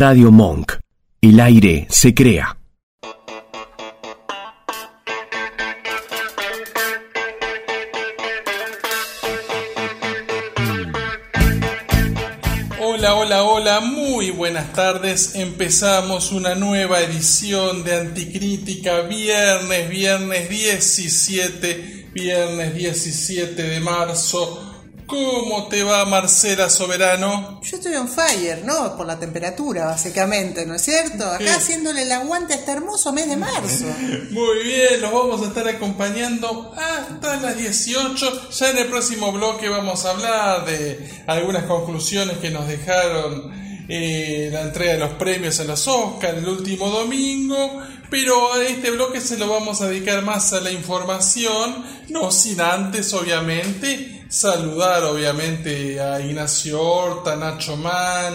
Radio Monk. El aire se crea. Hola, hola, hola, muy buenas tardes. Empezamos una nueva edición de Anticrítica, viernes, viernes 17, viernes 17 de marzo ¿Cómo te va Marcela Soberano? Yo estoy on fire, ¿no? Por la temperatura, básicamente, ¿no es cierto? Acá haciéndole el aguante a este hermoso mes de marzo. Muy bien, los vamos a estar acompañando hasta las 18. Ya en el próximo bloque vamos a hablar de algunas conclusiones que nos dejaron eh, la entrega de los premios a los Oscars el último domingo. Pero a este bloque se lo vamos a dedicar más a la información, no sin antes, obviamente, saludar obviamente a Ignacio Horta, Nacho Man,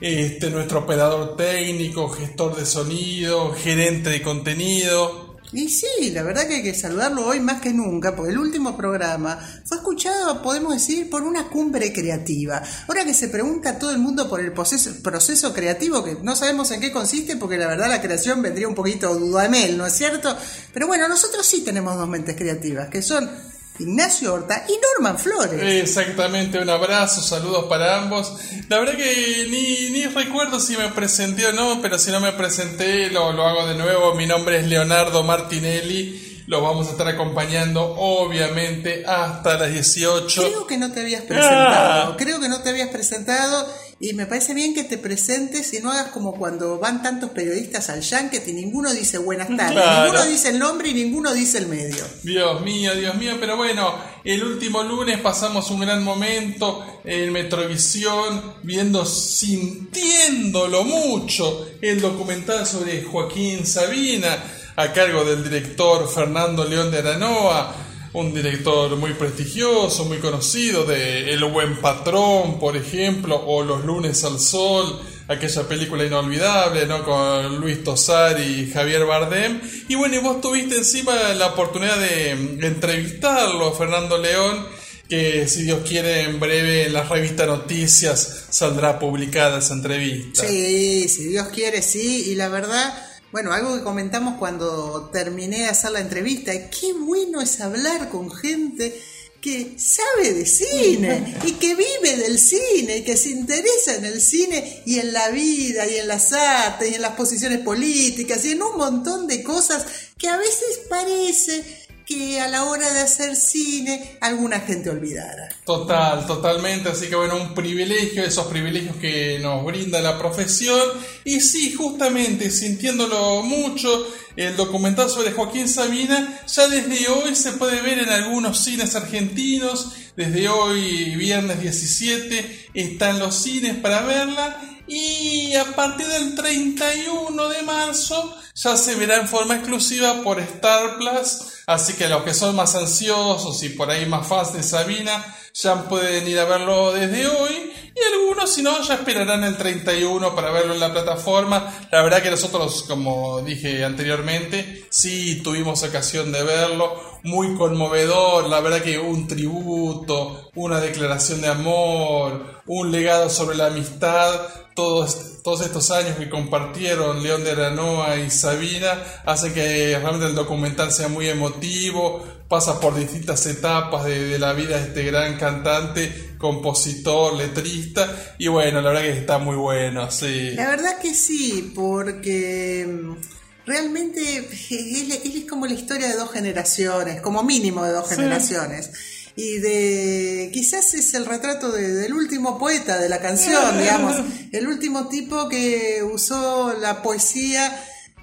este, nuestro operador técnico, gestor de sonido, gerente de contenido. Y sí, la verdad que hay que saludarlo hoy más que nunca, porque el último programa fue escuchado, podemos decir, por una cumbre creativa. Ahora que se pregunta a todo el mundo por el proceso, proceso creativo, que no sabemos en qué consiste, porque la verdad la creación vendría un poquito dudamel, ¿no es cierto? Pero bueno, nosotros sí tenemos dos mentes creativas, que son Ignacio Horta y Norman Flores. Exactamente, un abrazo, saludos para ambos. La verdad que ni, ni recuerdo si me presenté o no, pero si no me presenté lo, lo hago de nuevo. Mi nombre es Leonardo Martinelli. Lo vamos a estar acompañando, obviamente, hasta las 18. Creo que no te habías presentado. Ah. Creo que no te habías presentado y me parece bien que te presentes y no hagas como cuando van tantos periodistas al Yankee y ninguno dice buenas tardes, ninguno dice el nombre y ninguno dice el medio. Dios mío, Dios mío, pero bueno, el último lunes pasamos un gran momento en Metrovisión, viendo, sintiéndolo mucho, el documental sobre Joaquín Sabina, a cargo del director Fernando León de Aranoa un director muy prestigioso, muy conocido, de El Buen Patrón, por ejemplo, o Los Lunes al Sol, aquella película inolvidable, ¿no? Con Luis Tosar y Javier Bardem. Y bueno, y vos tuviste encima la oportunidad de, entrevistarlo, Fernando León, que si Dios quiere en breve en la revista Noticias saldrá publicada esa entrevista. Sí, si Dios quiere, sí, y la verdad bueno, algo que comentamos cuando terminé de hacer la entrevista, qué bueno es hablar con gente que sabe de cine y que vive del cine y que se interesa en el cine y en la vida y en las artes y en las posiciones políticas y en un montón de cosas que a veces parece que a la hora de hacer cine alguna gente olvidara. Total, totalmente. Así que bueno, un privilegio, esos privilegios que nos brinda la profesión. Y sí, justamente, sintiéndolo mucho, el documental sobre Joaquín Sabina ya desde hoy se puede ver en algunos cines argentinos. Desde hoy, viernes 17, están los cines para verla. Y a partir del 31 de marzo ya se verá en forma exclusiva por Star Plus Así que los que son más ansiosos y por ahí más fans de Sabina ya pueden ir a verlo desde hoy. Y algunos, si no, ya esperarán el 31 para verlo en la plataforma. La verdad que nosotros, como dije anteriormente, sí tuvimos ocasión de verlo. Muy conmovedor, la verdad que un tributo, una declaración de amor, un legado sobre la amistad todos, todos estos años que compartieron León de Aranoa y Sabina hace que realmente el documental sea muy emotivo, pasa por distintas etapas de, la vida de este gran cantante, compositor, letrista, y bueno, la verdad que está muy bueno, sí. La verdad que sí, porque mm, realmente él, es como la historia de dos generaciones, como mínimo de dos generaciones. Y de quizás es el retrato del último poeta de la canción, digamos, el último tipo que usó la poesía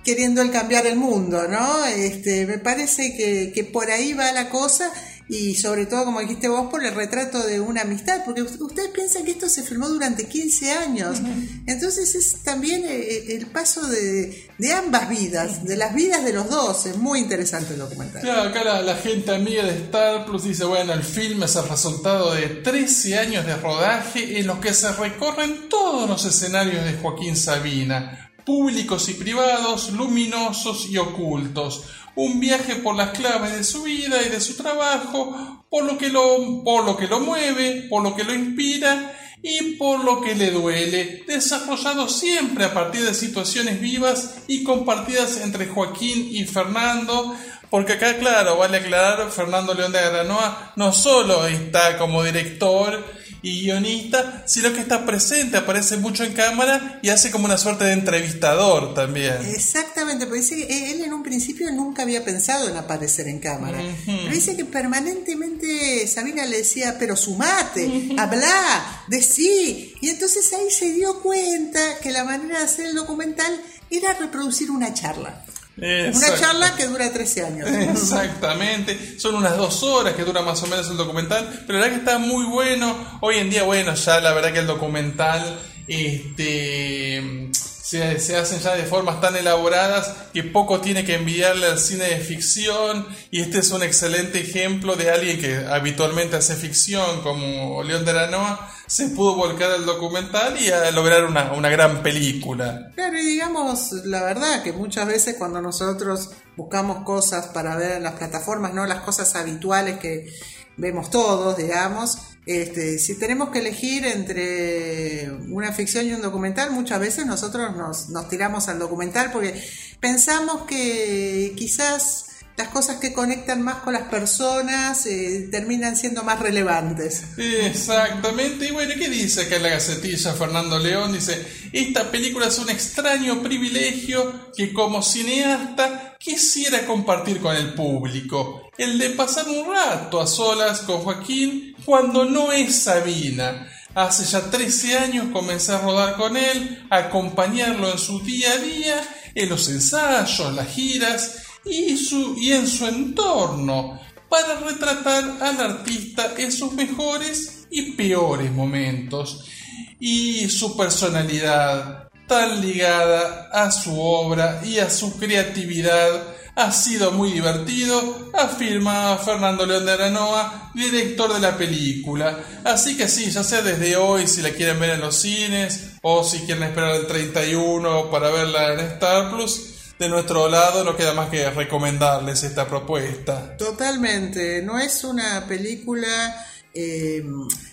queriendo el cambiar el mundo, ¿no? Este, me parece que, que por ahí va la cosa y sobre todo, como dijiste vos, por el retrato de una amistad, porque ustedes piensan que esto se filmó durante 15 años, entonces es también eh, eh, el paso de, ambas vidas, de las vidas de los dos, es muy interesante el documental. Claro, acá la, gente amiga de Star Plus dice, bueno, el film es el resultado de 13 años de rodaje en los que se recorren todos los escenarios de Joaquín Sabina, públicos y privados, luminosos y ocultos. Un viaje por las claves de su vida y de su trabajo, por lo que lo, por lo, que lo mueve, por lo que lo inspira y por lo que le duele, desarrollado siempre a partir de situaciones vivas y compartidas entre Joaquín y Fernando, porque acá, claro, vale aclarar, Fernando León de Granoa no solo está como director y guionista, sino que está presente, aparece mucho en cámara y hace como una suerte de entrevistador también. Exactamente, porque dice que él en un principio nunca había pensado en aparecer en cámara. Pero dice que permanentemente Sabina le decía, pero sumate, habla, decí. Y entonces ahí se dio cuenta que la manera de hacer el documental era reproducir una charla. Una charla que dura 13 años. Exactamente. Son unas dos horas que dura más o menos el documental. Pero la verdad que está muy bueno. Hoy en día, bueno, ya la verdad que el documental este, se, hacen ya de formas tan elaboradas que poco tiene que enviarle al cine de ficción. Y este es un excelente ejemplo de alguien que habitualmente hace ficción como León de Aranoa. Se pudo volcar al documental y a lograr una, una gran película. Claro, y digamos la verdad que muchas veces cuando nosotros buscamos cosas para ver en las plataformas, no las cosas habituales que vemos todos, digamos, este, si tenemos que elegir entre una ficción y un documental, muchas veces nosotros nos, nos tiramos al documental porque pensamos que quizás las cosas que conectan más con las personas eh, terminan siendo más relevantes. Exactamente. Y bueno, ¿qué dice acá en la gacetilla Fernando León? Dice, esta película es un extraño privilegio que como cineasta quisiera compartir con el público. El de pasar un rato a solas con Joaquín cuando no es Sabina. Hace ya 13 años comencé a rodar con él, a acompañarlo en su día a día, en los ensayos, las giras y, su, y en su entorno para retratar al artista en sus mejores y peores momentos y su personalidad tan ligada a su obra y a su creatividad ha sido muy divertido, afirma Fernando León de Aranoa, director de la película. Así que sí, ya sea desde hoy si la quieren ver en los cines o si quieren esperar el 31 para verla en Star Plus, de nuestro lado no queda más que recomendarles esta propuesta. Totalmente, no es una película, eh,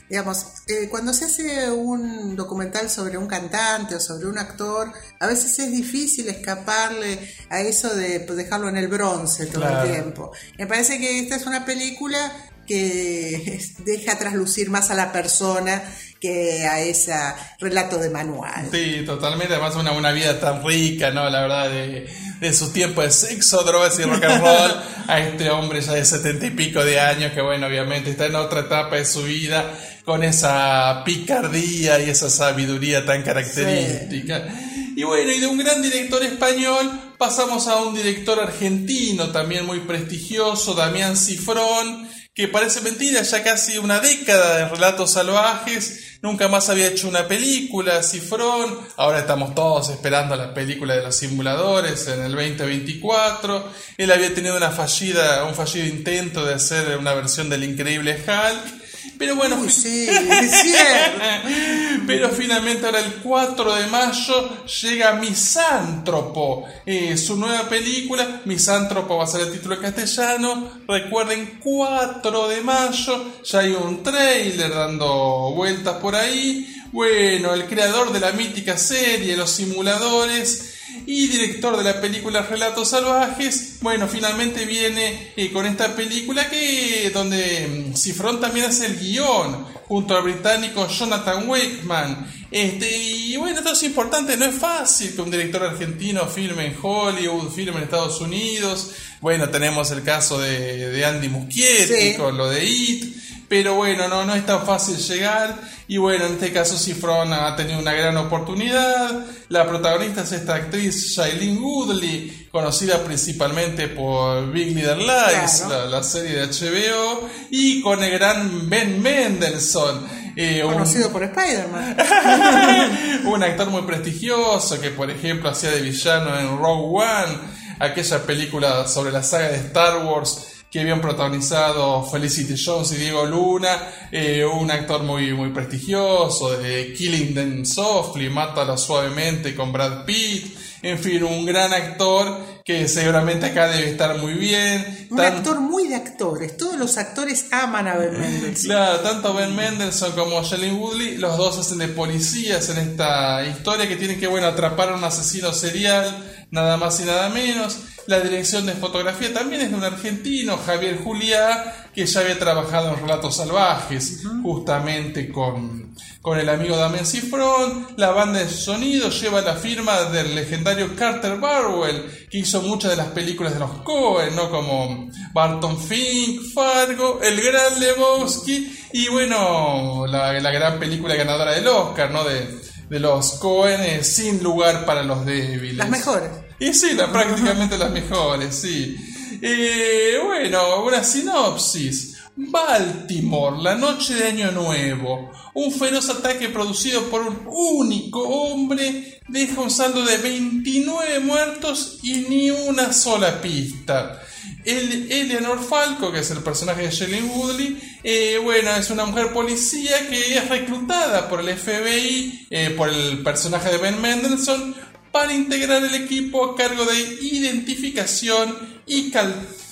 digamos, eh, cuando se hace un documental sobre un cantante o sobre un actor, a veces es difícil escaparle a eso de dejarlo en el bronce todo el tiempo. Me parece que esta es una película que deja traslucir más a la persona que a ese relato de manual. Sí, totalmente. Además, una, una vida tan rica, ¿no? La verdad, de, de su tiempo de sexo, drogas y rock and roll, a este hombre ya de setenta y pico de años, que bueno, obviamente está en otra etapa de su vida, con esa picardía y esa sabiduría tan característica. Y bueno, y de un gran director español pasamos a un director argentino también muy prestigioso, Damián Cifrón, que parece mentira, ya casi una década de relatos salvajes, nunca más había hecho una película, Cifrón, ahora estamos todos esperando la película de los simuladores en el 2024, él había tenido una fallida, un fallido intento de hacer una versión del increíble Hulk, pero bueno, sí, pero finalmente ahora el 4 de mayo llega Misántropo, eh, su nueva película. Misántropo va a ser el título en castellano. Recuerden, 4 de mayo, ya hay un trailer dando vueltas por ahí. Bueno, el creador de la mítica serie Los Simuladores y director de la película Relatos Salvajes, bueno, finalmente viene eh, con esta película que donde mm, Cifrón también hace el guion junto al británico Jonathan Wakeman. Este, y bueno, esto es importante, no es fácil que un director argentino filme en Hollywood, filme en Estados Unidos. Bueno, tenemos el caso de, Andy Muschietti con lo de It, pero bueno, no, no es tan fácil llegar. Y bueno, en este caso Cifrón ha tenido una gran oportunidad. La protagonista es esta actriz Shailene Woodley, conocida principalmente por Big Little Lies, la, serie de HBO, y con el gran Ben Mendelssohn. Eh, Conocido por Spider-Man. un actor muy prestigioso que, por ejemplo, hacía de villano en Rogue One, aquella película sobre la saga de Star Wars que habían protagonizado Felicity Jones y Diego Luna, eh, un actor muy, muy prestigioso, de Killing Them Softly, Mátalo Suavemente con Brad Pitt, en fin, un gran actor que seguramente acá debe estar muy bien. Un actor muy de actores, todos los actores aman a Ben Mendelssohn. Claro, tanto Ben Mendelssohn como Shailene Woodley, los dos hacen de policías en esta historia que tienen que, bueno, atrapar a un asesino serial, nada más y nada menos. La dirección de fotografía también es de un argentino, Javier Juliá, que ya había trabajado en Relatos Salvajes, justamente con, con el amigo Damien Cifrón. La banda de sonido lleva la firma del legendario Carter Barwell, que hizo muchas de las películas de los Coen, ¿no? Como Barton Fink, Fargo, El Gran Lebowski y bueno, la, la gran película ganadora del Oscar, ¿no? De, de los Cohen, Sin lugar para los débiles. Las mejores. Y sí, la, prácticamente las mejores, sí. Eh, bueno, una sinopsis. Baltimore, la noche de Año Nuevo. Un feroz ataque producido por un único hombre deja un saldo de 29 muertos y ni una sola pista. El, Eleanor Falco, que es el personaje de Shailene Woodley, eh, bueno, es una mujer policía que es reclutada por el FBI, eh, por el personaje de Ben Mendelssohn, para integrar el equipo a cargo de identificación y,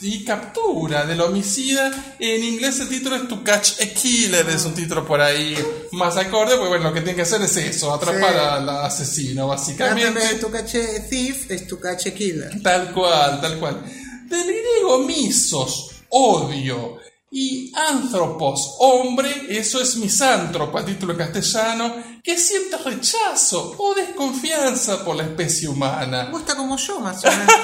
y, captura del homicida. En inglés el título es To Catch a Killer, es un título por ahí más acorde, porque bueno, lo que tiene que hacer es eso, atrapar al asesino, básicamente. To Catch a Thief es To Catch a Killer. Tal cual, tal cual. Del griego misos, odio, y anthropos, hombre, eso es misántropo, título castellano, que siente rechazo o desconfianza por la especie humana. Gusta como yo, más o menos.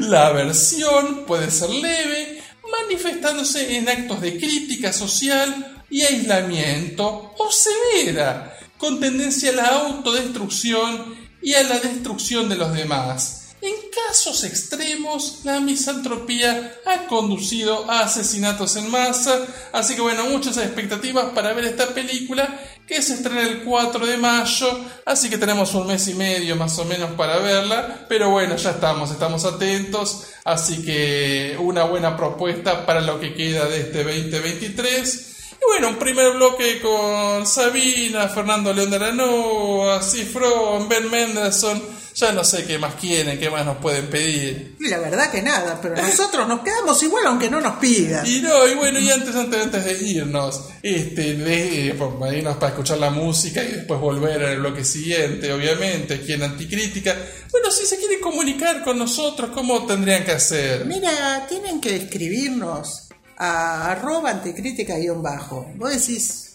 la aversión puede ser leve, manifestándose en actos de crítica social y aislamiento, o severa, con tendencia a la autodestrucción y a la destrucción de los demás. En casos extremos, la misantropía ha conducido a asesinatos en masa, así que bueno, muchas expectativas para ver esta película que se estrena el 4 de mayo, así que tenemos un mes y medio más o menos para verla, pero bueno, ya estamos, estamos atentos, así que una buena propuesta para lo que queda de este 2023. Y bueno, un primer bloque con Sabina, Fernando León de Aranoa, Cifrón, Ben Mendelssohn, ya no sé qué más quieren, qué más nos pueden pedir. Y la verdad que nada, pero nosotros nos quedamos igual aunque no nos pidan. Y no, y bueno, y antes, antes, antes de irnos, este, de, para irnos para escuchar la música y después volver al bloque siguiente, obviamente, aquí en Anticrítica. Bueno, si se quieren comunicar con nosotros, ¿cómo tendrían que hacer? Mira, tienen que escribirnos a arroba anticrítica-bajo. Vos decís,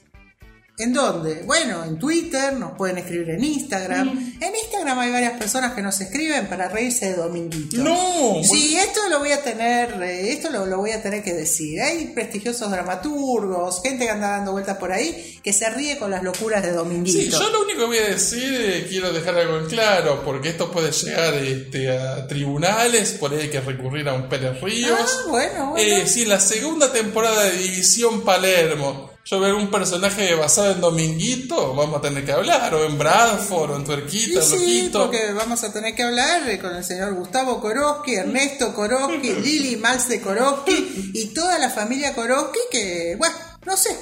¿En dónde? Bueno, en Twitter, nos pueden escribir en Instagram. Mm. En Instagram hay varias personas que nos escriben para reírse de Dominguito. No. Sí, esto lo voy a tener, eh, esto lo, voy a tener que decir. Hay prestigiosos dramaturgos, gente que anda dando vueltas por ahí, que se ríe con las locuras de Dominguito. Sí, yo lo único que voy a decir, eh, quiero dejar algo en claro, porque esto puede llegar este, a tribunales, por ahí hay que recurrir a un Pérez Ríos. Ah, bueno, bueno. Eh, sí, la segunda temporada de División Palermo yo veo un personaje basado en Dominguito, vamos a tener que hablar, o en Bradford, o en Tuerquita, sí, sí, porque vamos a tener que hablar con el señor Gustavo Koroski, Ernesto Koroski, Lili Malce Koroski y toda la familia Koroski que, bueno, no sé,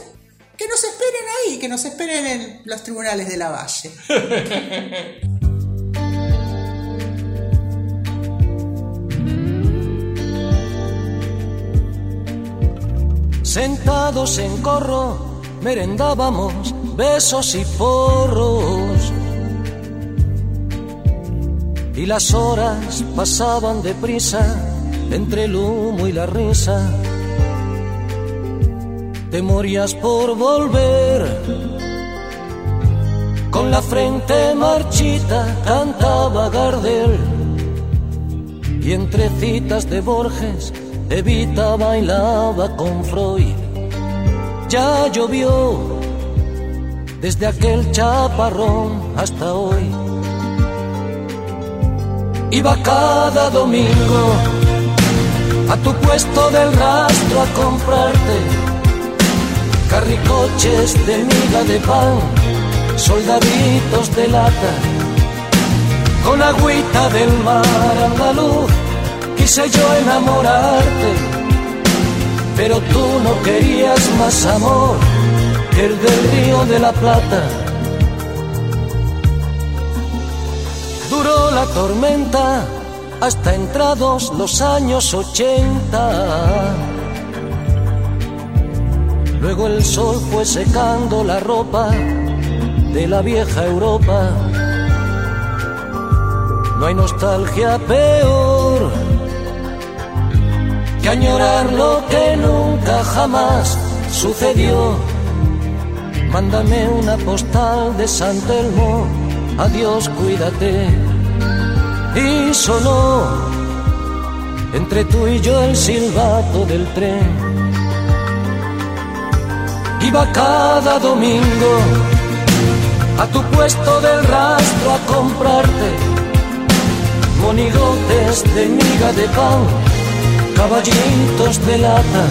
que nos esperen ahí, que nos esperen en los tribunales de la Valle. Sentados en corro, merendábamos besos y porros. Y las horas pasaban deprisa entre el humo y la risa. Te morías por volver. Con la frente marchita cantaba Gardel. Y entre citas de Borges Evita bailaba con Freud. Ya llovió desde aquel chaparrón hasta hoy. Iba cada domingo a tu puesto del rastro a comprarte carricoches de miga de pan, soldaditos de lata, con agüita del mar andaluz quise yo enamorarte pero tú no querías más amor que el del río de la Plata. Duró la tormenta hasta entrados los años ochenta. Luego el sol fue secando la ropa de la vieja Europa. No hay nostalgia peor que añorar lo que nunca jamás sucedió. Mándame una postal de San Telmo, adiós, cuídate. Y sonó entre tú y yo el silbato del tren. Iba cada domingo a tu puesto del rastro a comprarte monigotes de miga de pan, caballitos de lata,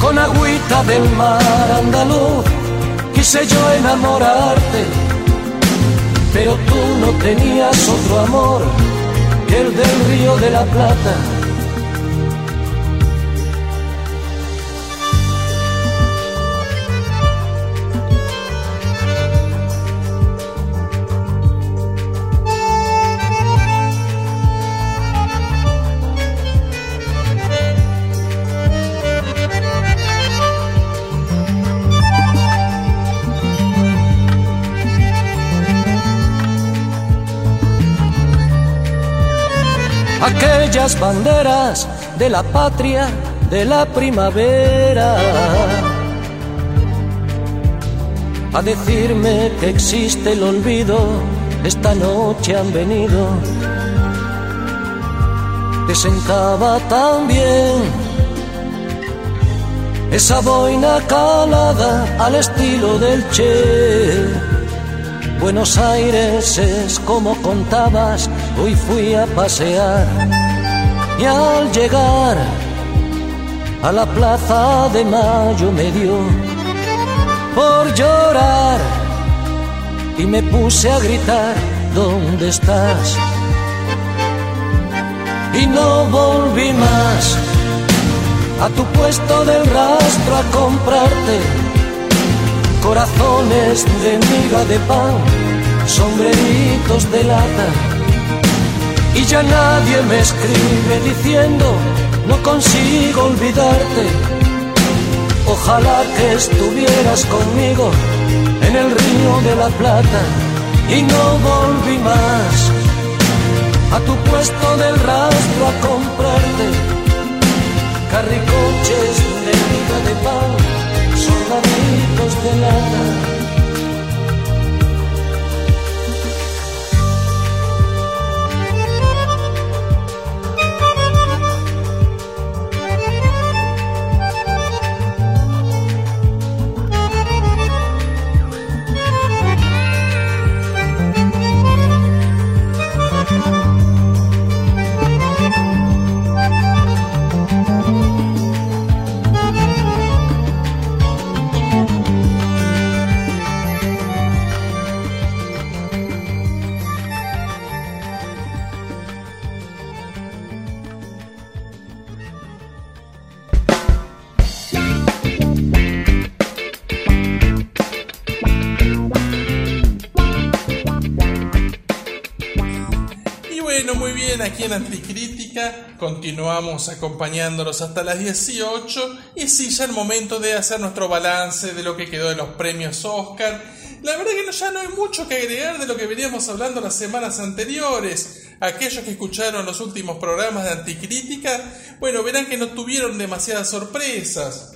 con agüita del mar andaluz, quise yo enamorarte, pero tú no tenías otro amor que el del río de la Plata. Aquellas banderas de la patria de la primavera. A decirme que existe el olvido, esta noche han venido. Te sentaba tan bien esa boina calada al estilo del Che Buenos Aires es como contabas, hoy fui a pasear y al llegar a la plaza de Mayo me dio por llorar y me puse a gritar, ¿dónde estás? Y no volví más a tu puesto del rastro a comprarte corazones de miga de pan, sombreritos de lata. Y ya nadie me escribe diciendo, no consigo olvidarte. Ojalá que estuvieras conmigo en el río de la Plata y no volví más a tu puesto del rastro a comprarte carricoches de miga de pan soldaditos de lata Anticrítica, continuamos acompañándolos hasta las 18 y sí, ya el momento de hacer nuestro balance de lo que quedó de los premios Oscar. La verdad que ya no hay mucho que agregar de lo que veníamos hablando las semanas anteriores. Aquellos que escucharon los últimos programas de Anticrítica, bueno, verán que no tuvieron demasiadas sorpresas.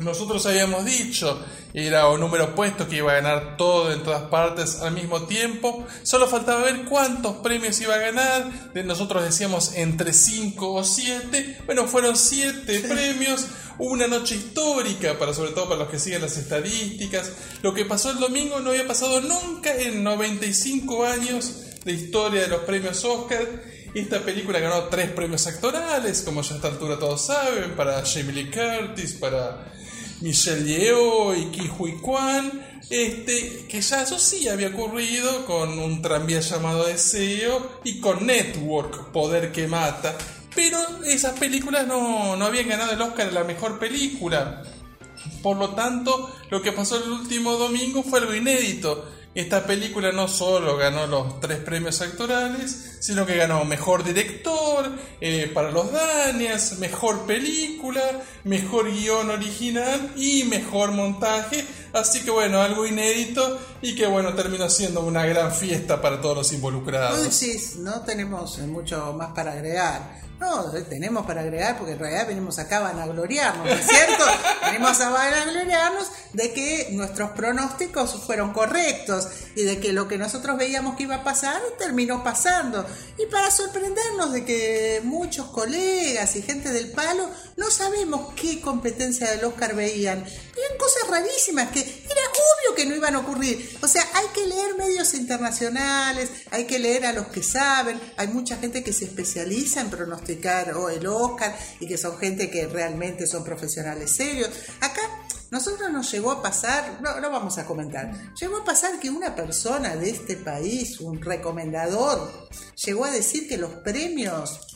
Nosotros habíamos dicho, era un número puesto que iba a ganar todo en todas partes al mismo tiempo. Solo faltaba ver cuántos premios iba a ganar. Nosotros decíamos entre 5 o 7. Bueno, fueron 7 premios. Una noche histórica, para sobre todo para los que siguen las estadísticas. Lo que pasó el domingo no había pasado nunca en 95 años de historia de los premios Oscar. Esta película ganó tres premios actorales, como ya a esta altura todos saben, para Jamie Lee Curtis, para Michelle Yeoh y Ki Kwan, este, que ya eso sí había ocurrido con un tranvía llamado Deseo y con Network, Poder que Mata, pero esas películas no, no habían ganado el Oscar a la mejor película. Por lo tanto, lo que pasó el último domingo fue algo inédito. Esta película no solo ganó los tres premios actorales, sino que ganó mejor director eh, para los Daniels, mejor película, mejor guion original y mejor montaje. Así que bueno, algo inédito y que bueno, terminó siendo una gran fiesta para todos los involucrados. No tenemos mucho más para agregar. No, tenemos para agregar porque en realidad venimos acá a vanagloriarnos, ¿no es cierto? venimos a vanagloriarnos de que nuestros pronósticos fueron correctos y de que lo que nosotros veíamos que iba a pasar terminó pasando. Y para sorprendernos de que muchos colegas y gente del palo no sabemos qué competencia del Oscar veían. Veían cosas rarísimas que era obvio que no iban a ocurrir. O sea, hay que leer medios internacionales, hay que leer a los que saben. Hay mucha gente que se especializa en pronosticar o el Oscar y que son gente que realmente son profesionales serios. Acá nosotros nos llegó a pasar, no, no vamos a comentar, llegó a pasar que una persona de este país, un recomendador, llegó a decir que los premios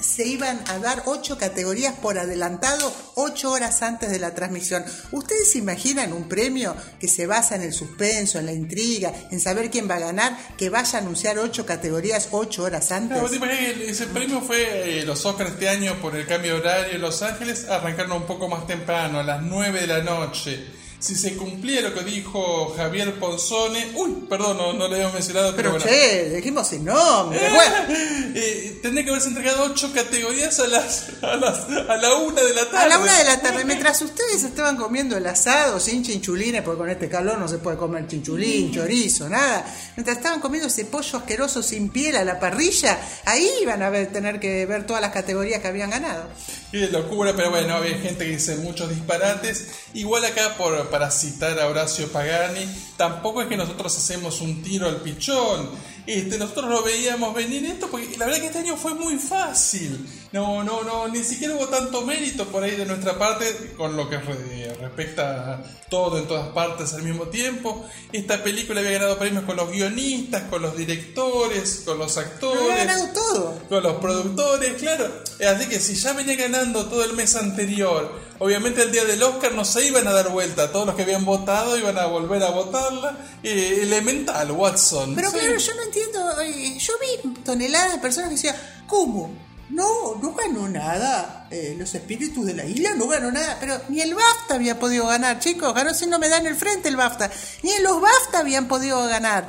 se iban a dar ocho categorías por adelantado ocho horas antes de la transmisión. ¿Ustedes se imaginan un premio que se basa en el suspenso, en la intriga, en saber quién va a ganar, que vaya a anunciar ocho categorías ocho horas antes? ese premio fue eh, los Oscars este año por el cambio de horario en Los Ángeles, arrancaron un poco más temprano, a las nueve de la noche si se cumplía lo que dijo Javier Ponzone, uy, perdón, no, no le habíamos mencionado, pero, pero che, dijimos sin nombre, eh, tendría que haberse entregado ocho categorías a las, a las a la una de la tarde. A la una de la tarde, mientras ustedes estaban comiendo el asado sin chinchulines, porque con este calor no se puede comer chinchulín, chorizo, nada. Mientras estaban comiendo ese pollo asqueroso sin piel a la parrilla, ahí iban a ver, tener que ver todas las categorías que habían ganado. De locura, pero bueno, había gente que dice muchos disparates. Igual acá por para citar a Horacio Pagani, tampoco es que nosotros hacemos un tiro al pichón. Este, nosotros lo veíamos venir esto porque la verdad que este año fue muy fácil. No, no, no, ni siquiera hubo tanto mérito por ahí de nuestra parte con lo que respecta a todo en todas partes al mismo tiempo. Esta película había ganado premios con los guionistas, con los directores, con los actores. Había ganado todo. Con los productores, claro. Así que si ya venía ganando todo el mes anterior, obviamente el día del Oscar no se iban a dar vuelta. Todos los que habían votado iban a volver a votarla. Eh, elemental, Watson. Pero claro, yo no entiendo. Eh, yo vi toneladas de personas que decían, ¿cómo? No, no ganó nada. Eh, los espíritus de la isla no ganó nada. Pero ni el BAFTA había podido ganar, chicos. Ganó si no me dan el frente el BAFTA. Ni los BAFTA habían podido ganar.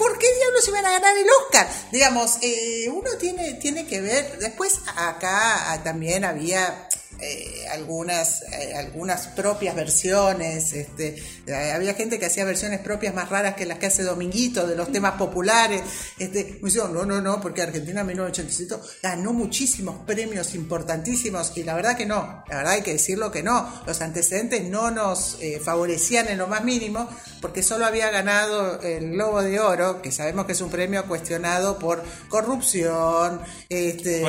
¿Por qué diablos iban a ganar el Oscar? Digamos, eh, uno tiene, tiene que ver. Después acá ah, también había eh, algunas, eh, algunas propias versiones. Este, eh, había gente que hacía versiones propias más raras que las que hace Dominguito de los temas populares. Este, me dijeron, no, no, no, porque Argentina en 1987 ganó muchísimos premios importantísimos y la verdad que no, la verdad hay que decirlo que no. Los antecedentes no nos favorecían en lo más mínimo porque solo había ganado el Globo de Oro, que sabemos que es un premio cuestionado por corrupción, este,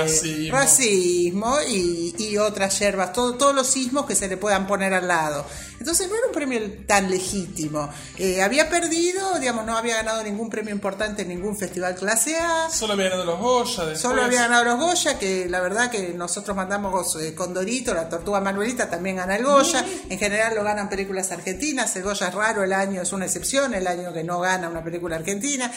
racismo, y, y otras todos los sismos que se le puedan poner al lado. Entonces no era un premio tan legítimo. Eh, había perdido, digamos, no había ganado ningún premio importante en ningún festival clase A. Solo había ganado los Goya. Solo había ganado los Goya, que la verdad que nosotros mandamos eh, Condorito, la Tortuga Manuelita también gana el Goya. En general lo ganan películas argentinas. El Goya es raro, el año es una excepción, el año que no gana una película argentina.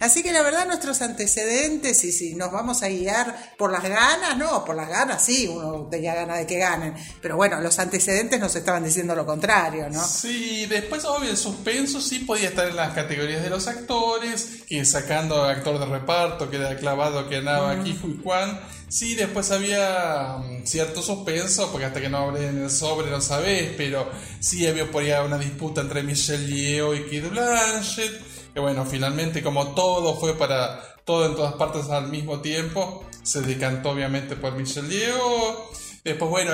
Así que la verdad nuestros antecedentes, y si nos vamos a guiar por las ganas, no, por las ganas sí, uno tenía ganas de que ganen. Pero bueno, los antecedentes nos estaban diciendo lo contrario. ¿No? Sí, después, obvio, el suspenso sí podía estar en las categorías de los actores, y sacando actor de reparto, que era clavado, que andaba aquí, y Juan. Sí, después había mm, cierto suspenso, porque hasta que no abren el sobre no sabés, pero sí había por ahí una disputa entre Michelle Yeoh y Kid Blanchett, que bueno, finalmente como todo fue para todo en todas partes al mismo tiempo, se decantó obviamente por Michelle Yeoh. Después, bueno,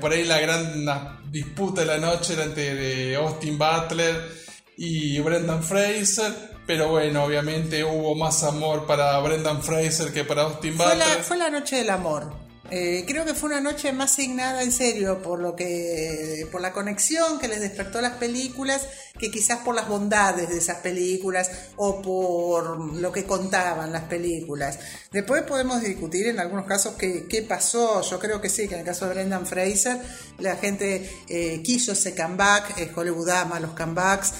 por ahí la gran disputa de la noche era entre Austin Butler y Brendan Fraser. Pero bueno, obviamente hubo más amor para Brendan Fraser que para Austin Butler. Fue la, noche del amor. Eh, creo que fue una noche más signada en serio por lo que por la conexión que les despertó las películas que quizás por las bondades de esas películas o por lo que contaban las películas. Después podemos discutir en algunos casos qué, qué pasó. Yo creo que sí, que en el caso de Brendan Fraser la gente eh, quiso ese comeback, eh, Hollywood ama los comebacks.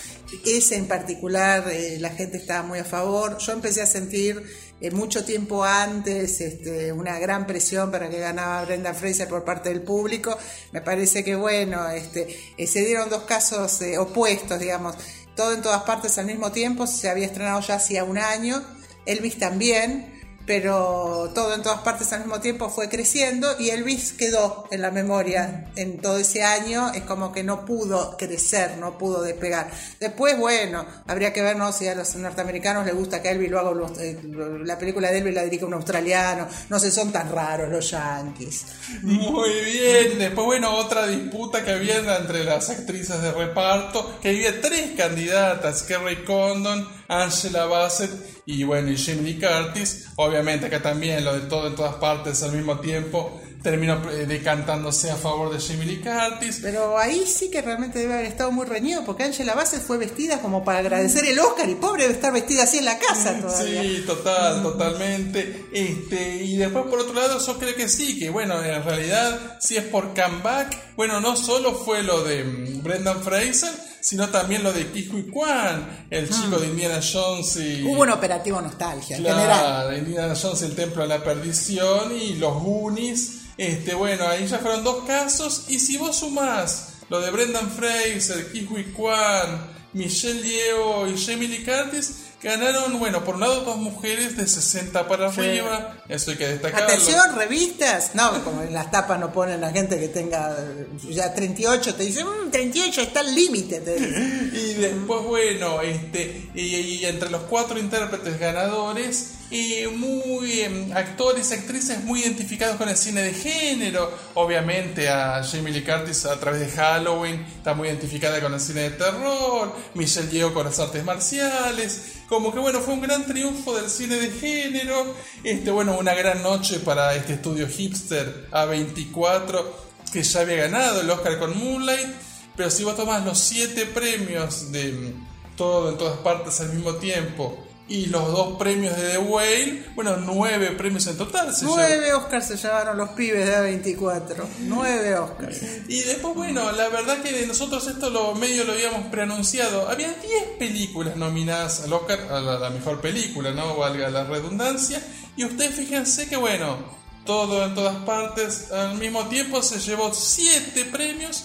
Ese en particular la gente estaba muy a favor. Yo empecé a sentir eh, mucho tiempo antes este, una gran presión para que ganaba Brenda Fraser por parte del público. Me parece que bueno, este, eh, se dieron dos casos eh, opuestos, digamos. Todo en todas partes al mismo tiempo, se había estrenado ya hacía un año. Elvis también pero todo en todas partes al mismo tiempo fue creciendo y Elvis quedó en la memoria en todo ese año, es como que no pudo crecer, no pudo despegar. Después, bueno, habría que ver si a los norteamericanos les gusta que Elvis lo haga, eh, la película de Elvis la dirige un australiano, no sé, son tan raros los yankees. Muy bien, después, bueno, otra disputa que había entre las actrices de reparto, que había tres candidatas, Kerry Condon, Angela Bassett y bueno, y Lee Curtis, obviamente acá también lo de todo en todas partes al mismo tiempo terminó eh, decantándose a favor de Jimmy Lee Curtis. Pero ahí sí que realmente debe haber estado muy reñido, porque Angela Bassett fue vestida como para agradecer el Oscar y pobre debe estar vestida así en la casa todavía. Sí, total, totalmente. Este, y después por otro lado yo creo que sí, que bueno, en realidad si es por comeback, bueno, no solo fue lo de mm, Brendan Fraser, sino también lo de Kihui Kwan, el chico de Indiana Jones y... Hubo un operativo nostalgia, en Claro, general. Indiana Jones, el Templo de la Perdición y los Goonies. Este, bueno, ahí ya fueron dos casos. Y si vos sumás lo de Brendan Fraser, Kiwi Kwan, Michelle Yeoh y Jamie Lee Curtis, ganaron, bueno, por un lado dos mujeres de 60 para arriba. Eso hay que destacarlo. Atención, revistas. No, como en las tapas no ponen a gente que tenga eh, ya 38, te dicen, "Mm, 38 está al límite. Y después, bueno, este, y, y entre los cuatro intérpretes ganadores, y muy em, actores y actrices muy identificados con el cine de género. Obviamente a Jamie Lee Curtis a través de Halloween está muy identificada con el cine de terror. Michelle Yeoh con las artes marciales. Como que bueno, fue un gran triunfo del cine de género. Este, bueno, una gran noche para este estudio hipster A24 que ya había ganado el Oscar con Moonlight. Pero si vos tomás los siete premios de mm, todo en todas partes al mismo tiempo y los dos premios de The Whale, bueno, nueve premios en total. se. Nueve Oscars se llevaron los pibes de A24. Nueve Oscars. Y después, bueno, la verdad que de nosotros esto lo medio lo habíamos preanunciado. Había 10 películas nominadas al Oscar, a la, la mejor película, ¿no? Valga la redundancia. Y ustedes fíjense que, bueno, todo en todas partes al mismo tiempo se llevó 7 premios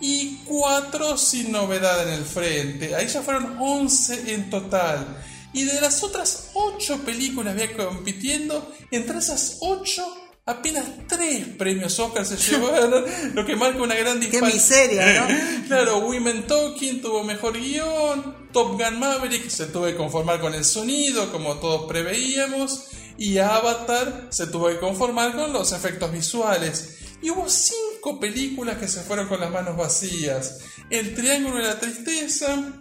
y 4 sin novedad en el frente. Ahí ya fueron 11 en total. Y de las otras 8 películas que compitiendo, entre esas 8 apenas 3 premios Oscar se llevaron, lo que marca una gran Qué diferencia. miseria, ¿no? Claro, Women Talking tuvo mejor guion, Top Gun Maverick se tuvo que conformar con el sonido, como todos preveíamos, y Avatar se tuvo que conformar con los efectos visuales. Y hubo cinco películas que se fueron con las manos vacías. El Triángulo de la Tristeza,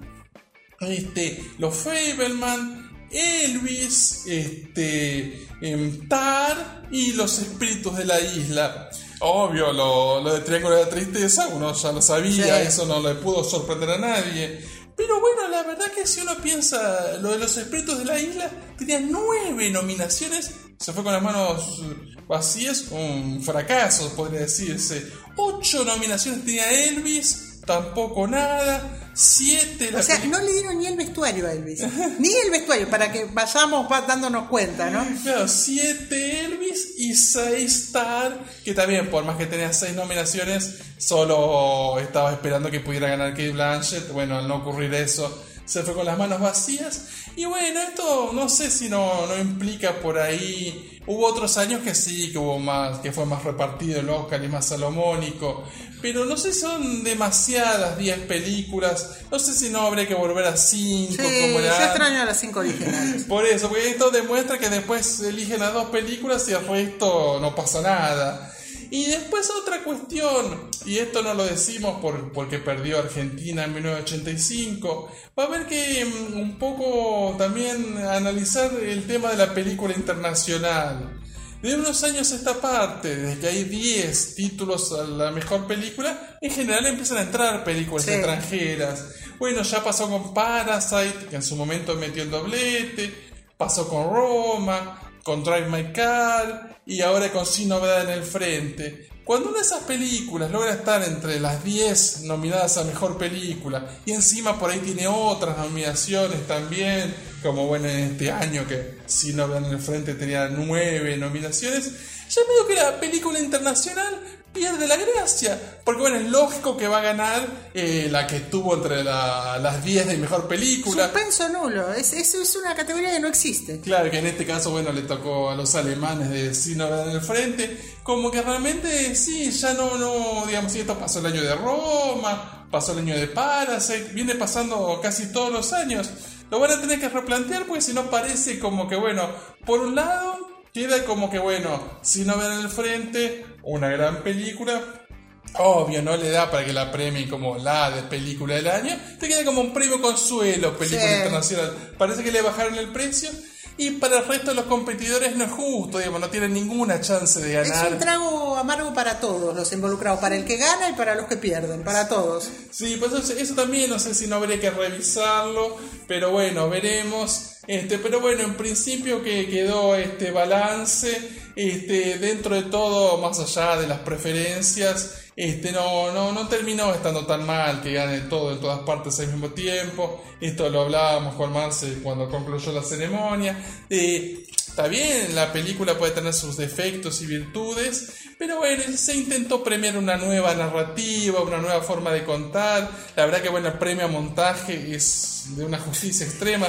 este, los Fableman, Elvis, este, em, Tar y los espíritus de la isla. Obvio, lo, lo de Triángulo de la Tristeza, uno ya lo sabía, Sí. eso no le pudo sorprender a nadie. Pero bueno, la verdad que si uno piensa, lo de los espíritus de la isla tenía nueve nominaciones, se fue con las manos vacías, un fracaso podría decirse. Ocho nominaciones tenía Elvis, tampoco nada. Siete la O sea, película- no le dieron ni el vestuario a Elvis. Ni el vestuario, para que vayamos va- dándonos cuenta, ¿no? Claro, 7 Elvis y 6 Star, que también, por más que tenía 6 nominaciones, solo estaba esperando que pudiera ganar Kate Blanchett. Bueno, al no ocurrir eso, se fue con las manos vacías. Y bueno, esto no sé si no, no implica por ahí. Hubo otros años que sí, que hubo más, que fue más repartido el Oscar y más salomónico. Pero no sé si son demasiadas 10 películas. No sé si no habría que volver a 5 Sí, como yo era extraño a las cinco originales. por eso, porque esto demuestra que después eligen las dos películas y el resto no pasa nada. Y después otra cuestión, y esto no lo decimos por, porque perdió Argentina en 1985, va a haber que mm, un poco también analizar el tema de la película internacional. De unos años a esta parte, desde que hay 10 títulos a la mejor película, en general empiezan a entrar películas Sí. extranjeras. Bueno, ya pasó con Parasite, que en su momento metió el doblete, pasó con Roma, con Drive My Car y ahora con Sin Novedad en el Frente. Cuando una de esas películas logra estar entre las 10 nominadas a mejor película y encima por ahí tiene otras nominaciones también, como bueno en este año que Sin Novedad en el Frente tenía 9 nominaciones, ya medio que la película internacional pierde la gracia. Porque bueno, es lógico que va a ganar eh, la que estuvo entre la- las 10 de mejor película. Suspenso nulo. Es, eso es una categoría que no existe. Claro que en este caso, bueno, le tocó a los alemanes de Sin Novedad en el Frente. Como que realmente, sí, ya no, no, digamos, sí, esto pasó el año de Roma, pasó el año de Parasite, viene pasando casi todos los años. Lo van a tener que replantear porque si no parece como que, bueno, por un lado, queda como que, bueno, Sin Novedad en el Frente, una gran película, Obvio, no le da para que la premien como la de película del año. Te queda como un premio consuelo, película Sí. internacional. Parece que le bajaron el precio. Y para el resto de los competidores no es justo, digamos, no tienen ninguna chance de Es un ganar. trago amargo para todos los involucrados, para el que gana y para los que pierden, para todos. Sí, pues eso, eso también no sé si no habría que revisarlo, pero bueno, veremos. Este, pero bueno, en principio que quedó este balance, este, dentro de todo, más allá de las preferencias, este, no, no, no terminó estando tan mal que gane todo en todas partes al mismo tiempo. Esto lo hablábamos con Marce cuando concluyó la ceremonia. Eh, Está bien, la película puede tener sus defectos y virtudes, pero bueno, se intentó premiar una nueva narrativa, una nueva forma de contar. La verdad que bueno, el premio a montaje es de una justicia extrema.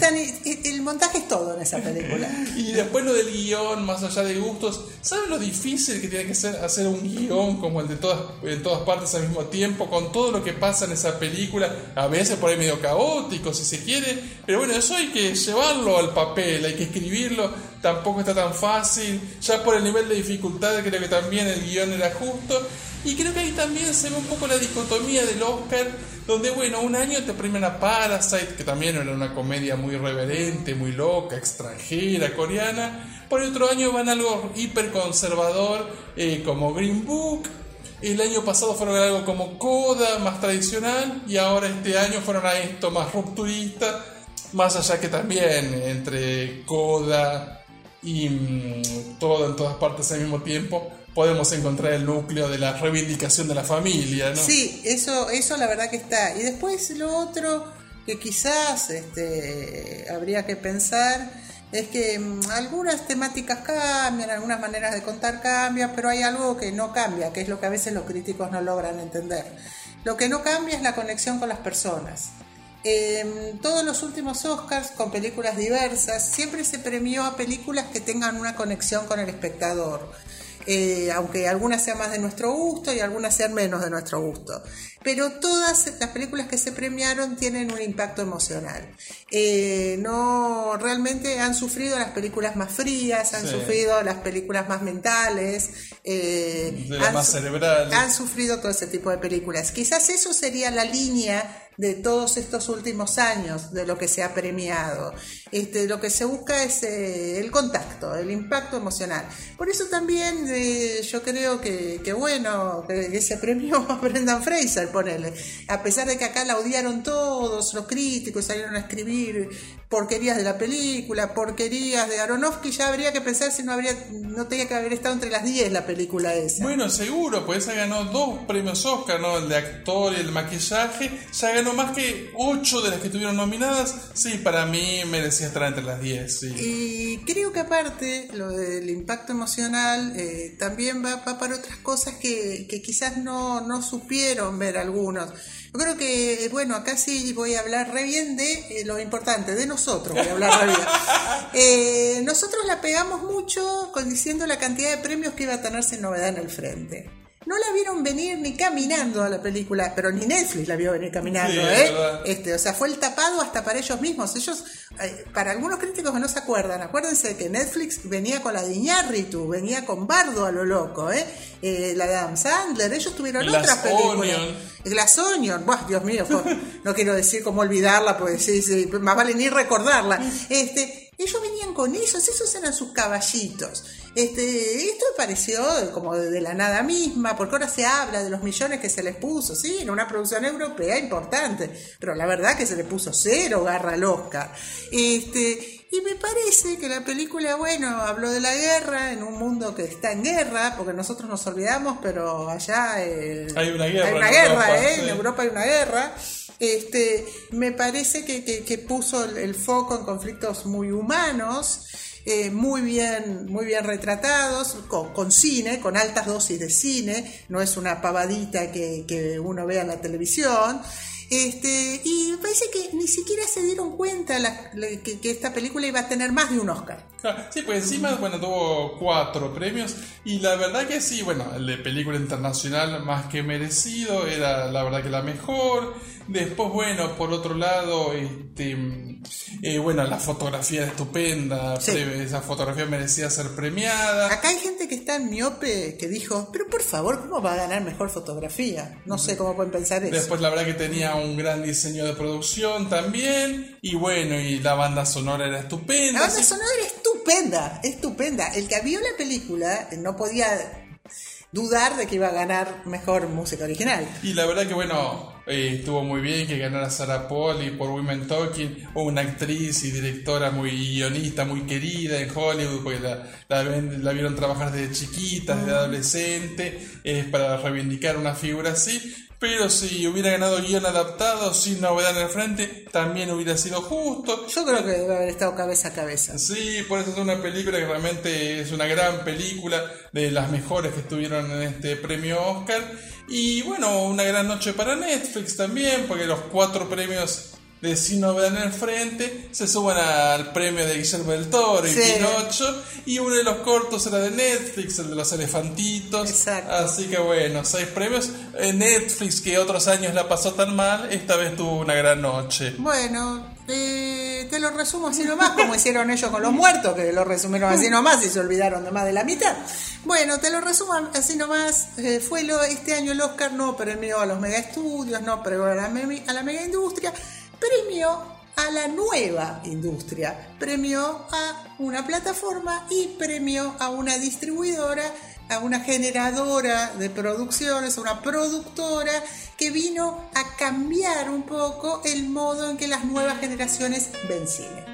Tan- el montaje es todo en esa película. Y después lo del guion, más allá de gustos, ¿saben lo difícil que tiene que ser hacer un guion como el de todas, en todas partes al mismo tiempo, con todo lo que pasa en esa película? A veces por ahí medio caótico, si se quiere, pero bueno, eso hay que llevarlo al papel, hay que escribirlo, tampoco está tan fácil. Ya por el nivel de dificultad creo que también el guion era justo. Y creo que ahí también se ve un poco la dicotomía del Oscar, donde, bueno, un año te premian a Parasite, que también era una comedia muy reverente, muy loca, extranjera, coreana. Por el otro año van a algo hiper conservador, eh, como Green Book. El año pasado fueron algo como Coda, más tradicional, y ahora este año fueron a esto más rupturista, más allá que también entre Coda y mm, todo en todas partes al mismo tiempo podemos encontrar el núcleo de la reivindicación de la familia, ¿no? Sí, eso, eso la verdad que está. Y después lo otro que quizás este, habría que pensar es que mm, algunas temáticas cambian, algunas maneras de contar cambian, pero hay algo que no cambia, que es lo que a veces los críticos no logran entender. Lo que no cambia es la conexión con las personas. En todos los últimos Oscars, con películas diversas, siempre se premió a películas que tengan una conexión con el espectador. Eh, aunque algunas sean más de nuestro gusto y algunas sean menos de nuestro gusto. Pero todas las películas que se premiaron tienen un impacto emocional. Eh, no, realmente han sufrido las películas más frías, han Sí. sufrido las películas más mentales, eh, De las han más cerebrales. han sufrido todo ese tipo de películas. Quizás eso sería la línea de todos estos últimos años de lo que se ha premiado. Este, lo que se busca es eh, el contacto, el impacto emocional. Por eso también eh, yo creo que, bueno, que, que se premió a Brendan Fraser, ponele. A pesar de que acá la odiaron todos, los críticos salieron a escribir porquerías de la película, porquerías de Aronofsky, ya habría que pensar si no habría, no tenía que haber estado entre las 10 la película esa. Bueno, seguro, pues esa ganó dos premios Oscar, ¿no? El de actor y el maquillaje. Ya ganó más que ocho de las que estuvieron nominadas. Sí, para mí merecía estar entre las 10, sí. Y creo que aparte lo del impacto emocional eh, también va, va para otras cosas que, que quizás no, no supieron ver algunos. Yo creo que, bueno, acá sí voy a hablar re bien de eh, lo importante, de nosotros voy a hablar re bien. Eh, nosotros la pegamos mucho con diciendo la cantidad de premios que iba a tenerse novedad en el frente. No la vieron venir ni caminando a la película, pero ni Netflix la vio venir caminando, Sí, ¿eh? Este, o sea, fue el tapado hasta para ellos mismos. Ellos, eh, para algunos críticos que no se acuerdan, acuérdense de que Netflix venía con la de Iñárritu, venía con Bardo a lo loco, ¿eh? Eh, la de Adam Sandler, ellos tuvieron Glass otras películas. Onion. Glass Onion, Buah, Dios mío, no quiero decir cómo olvidarla, pues sí, sí, más vale ni recordarla. Este, ellos venían con esos, esos eran sus caballitos. Este, esto me pareció como de la nada misma, porque ahora se habla de los millones que se les puso, sí, en una producción europea importante, pero la verdad que se le puso cero garra al. Este, y me parece que la película, bueno, habló de la guerra en un mundo que está en guerra, porque nosotros nos olvidamos, pero allá eh, hay una guerra. Hay una guerra, ¿eh? En Europa hay una guerra. Este, me parece que, que, puso el, foco en conflictos muy humanos. Eh, muy bien, muy bien retratados, con, cine, con altas dosis de cine, no es una pavadita que, que uno ve en la televisión. Este, y me parece que ni siquiera se dieron cuenta que, esta película iba a tener más de un Oscar. sí, pues encima, bueno, tuvo cuatro premios y la verdad que sí, bueno, el de película internacional más que merecido, era la verdad que la mejor. Después, bueno, por otro lado, este, eh, bueno, la fotografía estupenda, esa fotografía merecía ser premiada. Acá hay gente que está en miope que dijo, pero por favor, ¿cómo va a ganar mejor fotografía? No sé cómo pueden pensar eso. Después, la verdad que tenía un gran diseño de producción también, y bueno, y la banda sonora era estupenda. La banda sonora era estupenda, estupenda. El que vio la película no podía dudar de que iba a ganar mejor música original. Y la verdad que bueno, eh, estuvo muy bien que ganara Sarah Pauli por Women Talking, una actriz y directora muy guionista, muy querida en Hollywood, porque la, la, vieron trabajar desde chiquita, desde adolescente, es para reivindicar una figura así. Pero si hubiera ganado guion adaptado sin novedad en el frente, también hubiera sido justo. Yo creo que debe haber estado cabeza a cabeza. Sí, por eso es una película que realmente es una gran película, de las mejores que estuvieron en este premio Oscar. Y bueno, una gran noche para Netflix también, porque los cuatro premios de Si no en el frente, se suban al premio de Guillermo del Toro y Pinocho, y uno de los cortos era de Netflix, el de los elefantitos. Exacto. Así que bueno, seis premios. Netflix, que otros años la pasó tan mal, esta vez tuvo una gran noche. Bueno, eh, te lo resumo así nomás, como hicieron ellos con los muertos, que lo resumieron así nomás y se olvidaron de más de la mitad. Bueno, te lo resumo así nomás. Eh, fue lo, este año el Oscar no premió a los mega estudios, no premió a la, a la mega industria premio a la nueva industria, premio a una plataforma y premio a una distribuidora, a una generadora de producciones, a una productora que vino a cambiar un poco el modo en que las nuevas generaciones ven cine.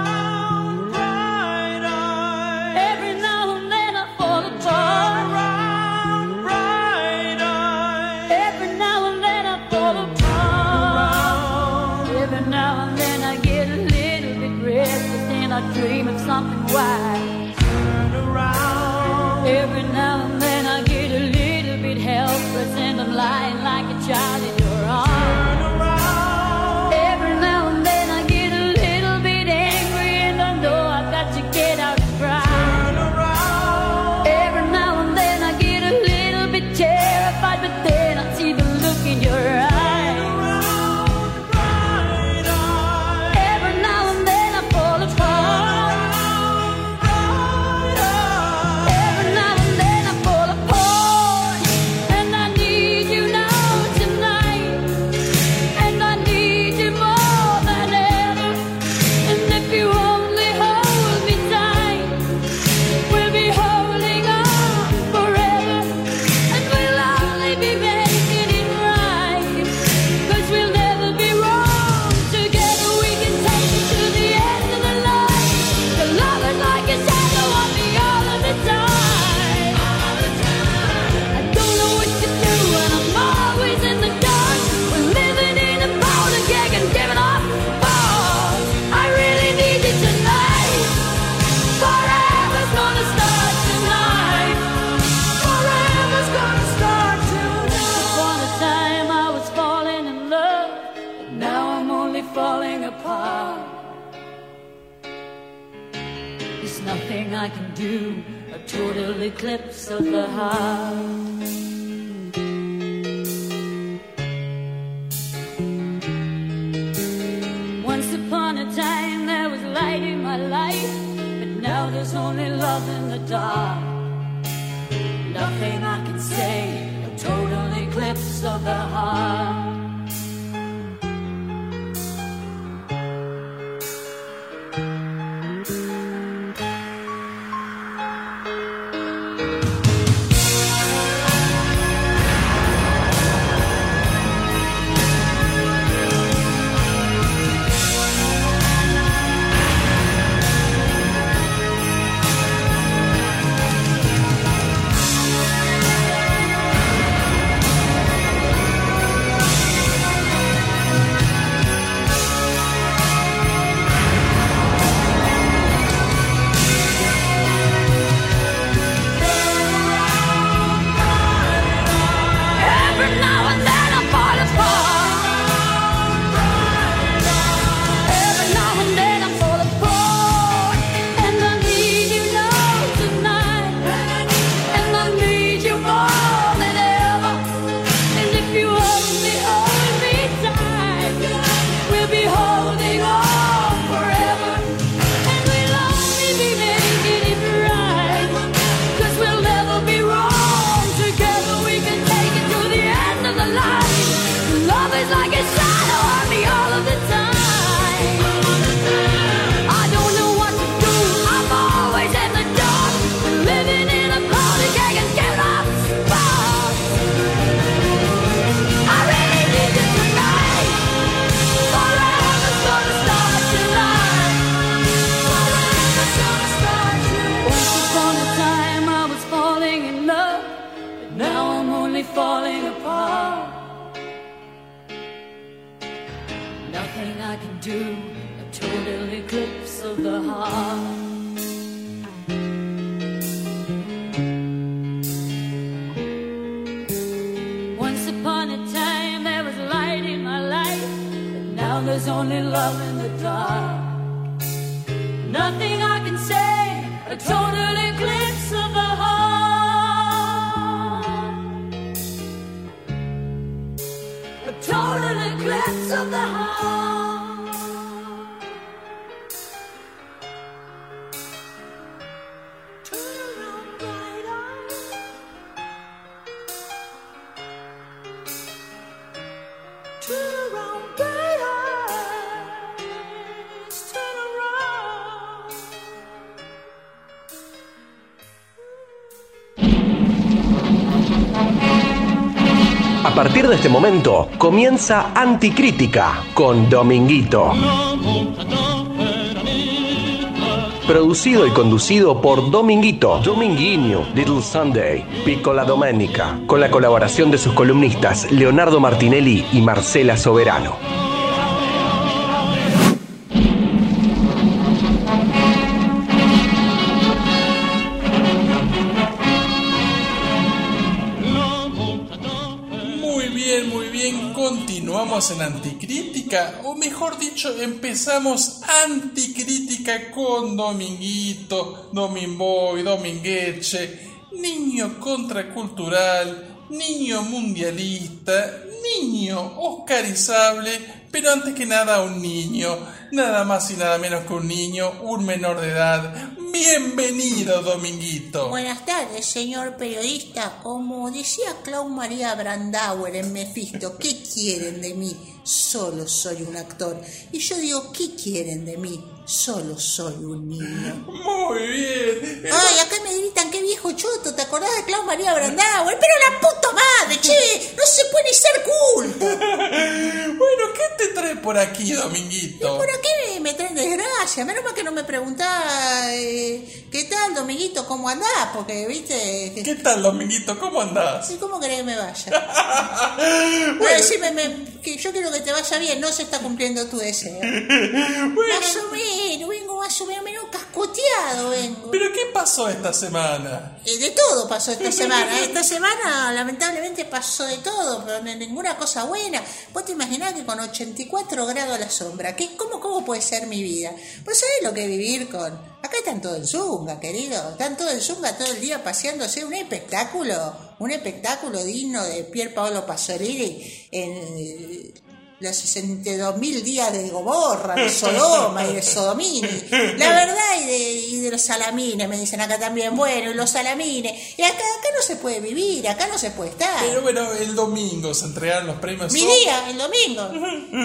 De este momento comienza Anticrítica con Dominguito. Producido y conducido por Dominguito, Dominguinho, Little Sunday, Piccola Domenica, con la colaboración de sus columnistas Leonardo Martinelli y Marcela Soberano. En Anticrítica, o mejor dicho, empezamos Anticrítica con Dominguito, Dominboy, Domingueche, niño contracultural, niño mundialista, niño oscarizable, pero antes que nada un niño, nada más y nada menos que un niño, un menor de edad. Bienvenido, Dominguito. Buenas tardes, señor periodista. Como decía Clau María Brandauer en Mephisto, ¿qué quieren de mí? Solo soy un actor. Y yo digo, ¿qué quieren de mí? Solo soy un niño. Muy bien. Ay, acá me gritan, qué viejo choto, ¿te acordás de Clau María Brandauer? Pero la puta madre, che, no se puede ser cool. Bueno, ¿qué te trae por aquí, Dominguito? ¿Por qué me traen desgracia? Menos mal que no me preguntás, eh, ¿qué tal, Dominguito? ¿Cómo andás? Porque, viste, que- ¿Qué tal, Dominguito? ¿Cómo andás? ¿Y ¿Cómo querés que me vaya? Bueno, decime, me- que yo quiero que te vaya bien, no se está cumpliendo tu deseo. Más o menos, vengo más o menos, menos casco angustiado vengo. ¿Pero qué pasó esta semana? Eh, de todo pasó esta semana. Esta semana, lamentablemente, pasó de todo, pero no- ninguna cosa buena. Vos te imaginás que con 84 grados a la sombra, ¿qué, cómo, ¿cómo puede ser mi vida? Pues sabés lo que es vivir con. Acá están todos en zunga, querido. Están todos en zunga todo el día paseándose. Un espectáculo, un espectáculo digno de Pier Paolo Pasolini en. Los 62 mil días de Gomorra, de Sodoma y de Sodomini. La verdad, y de, y de los salamines, me dicen acá también. Bueno, y los salamines. Y acá, acá no se puede vivir, acá no se puede estar. Pero bueno, el domingo se entregaron los premios Mi día, el domingo.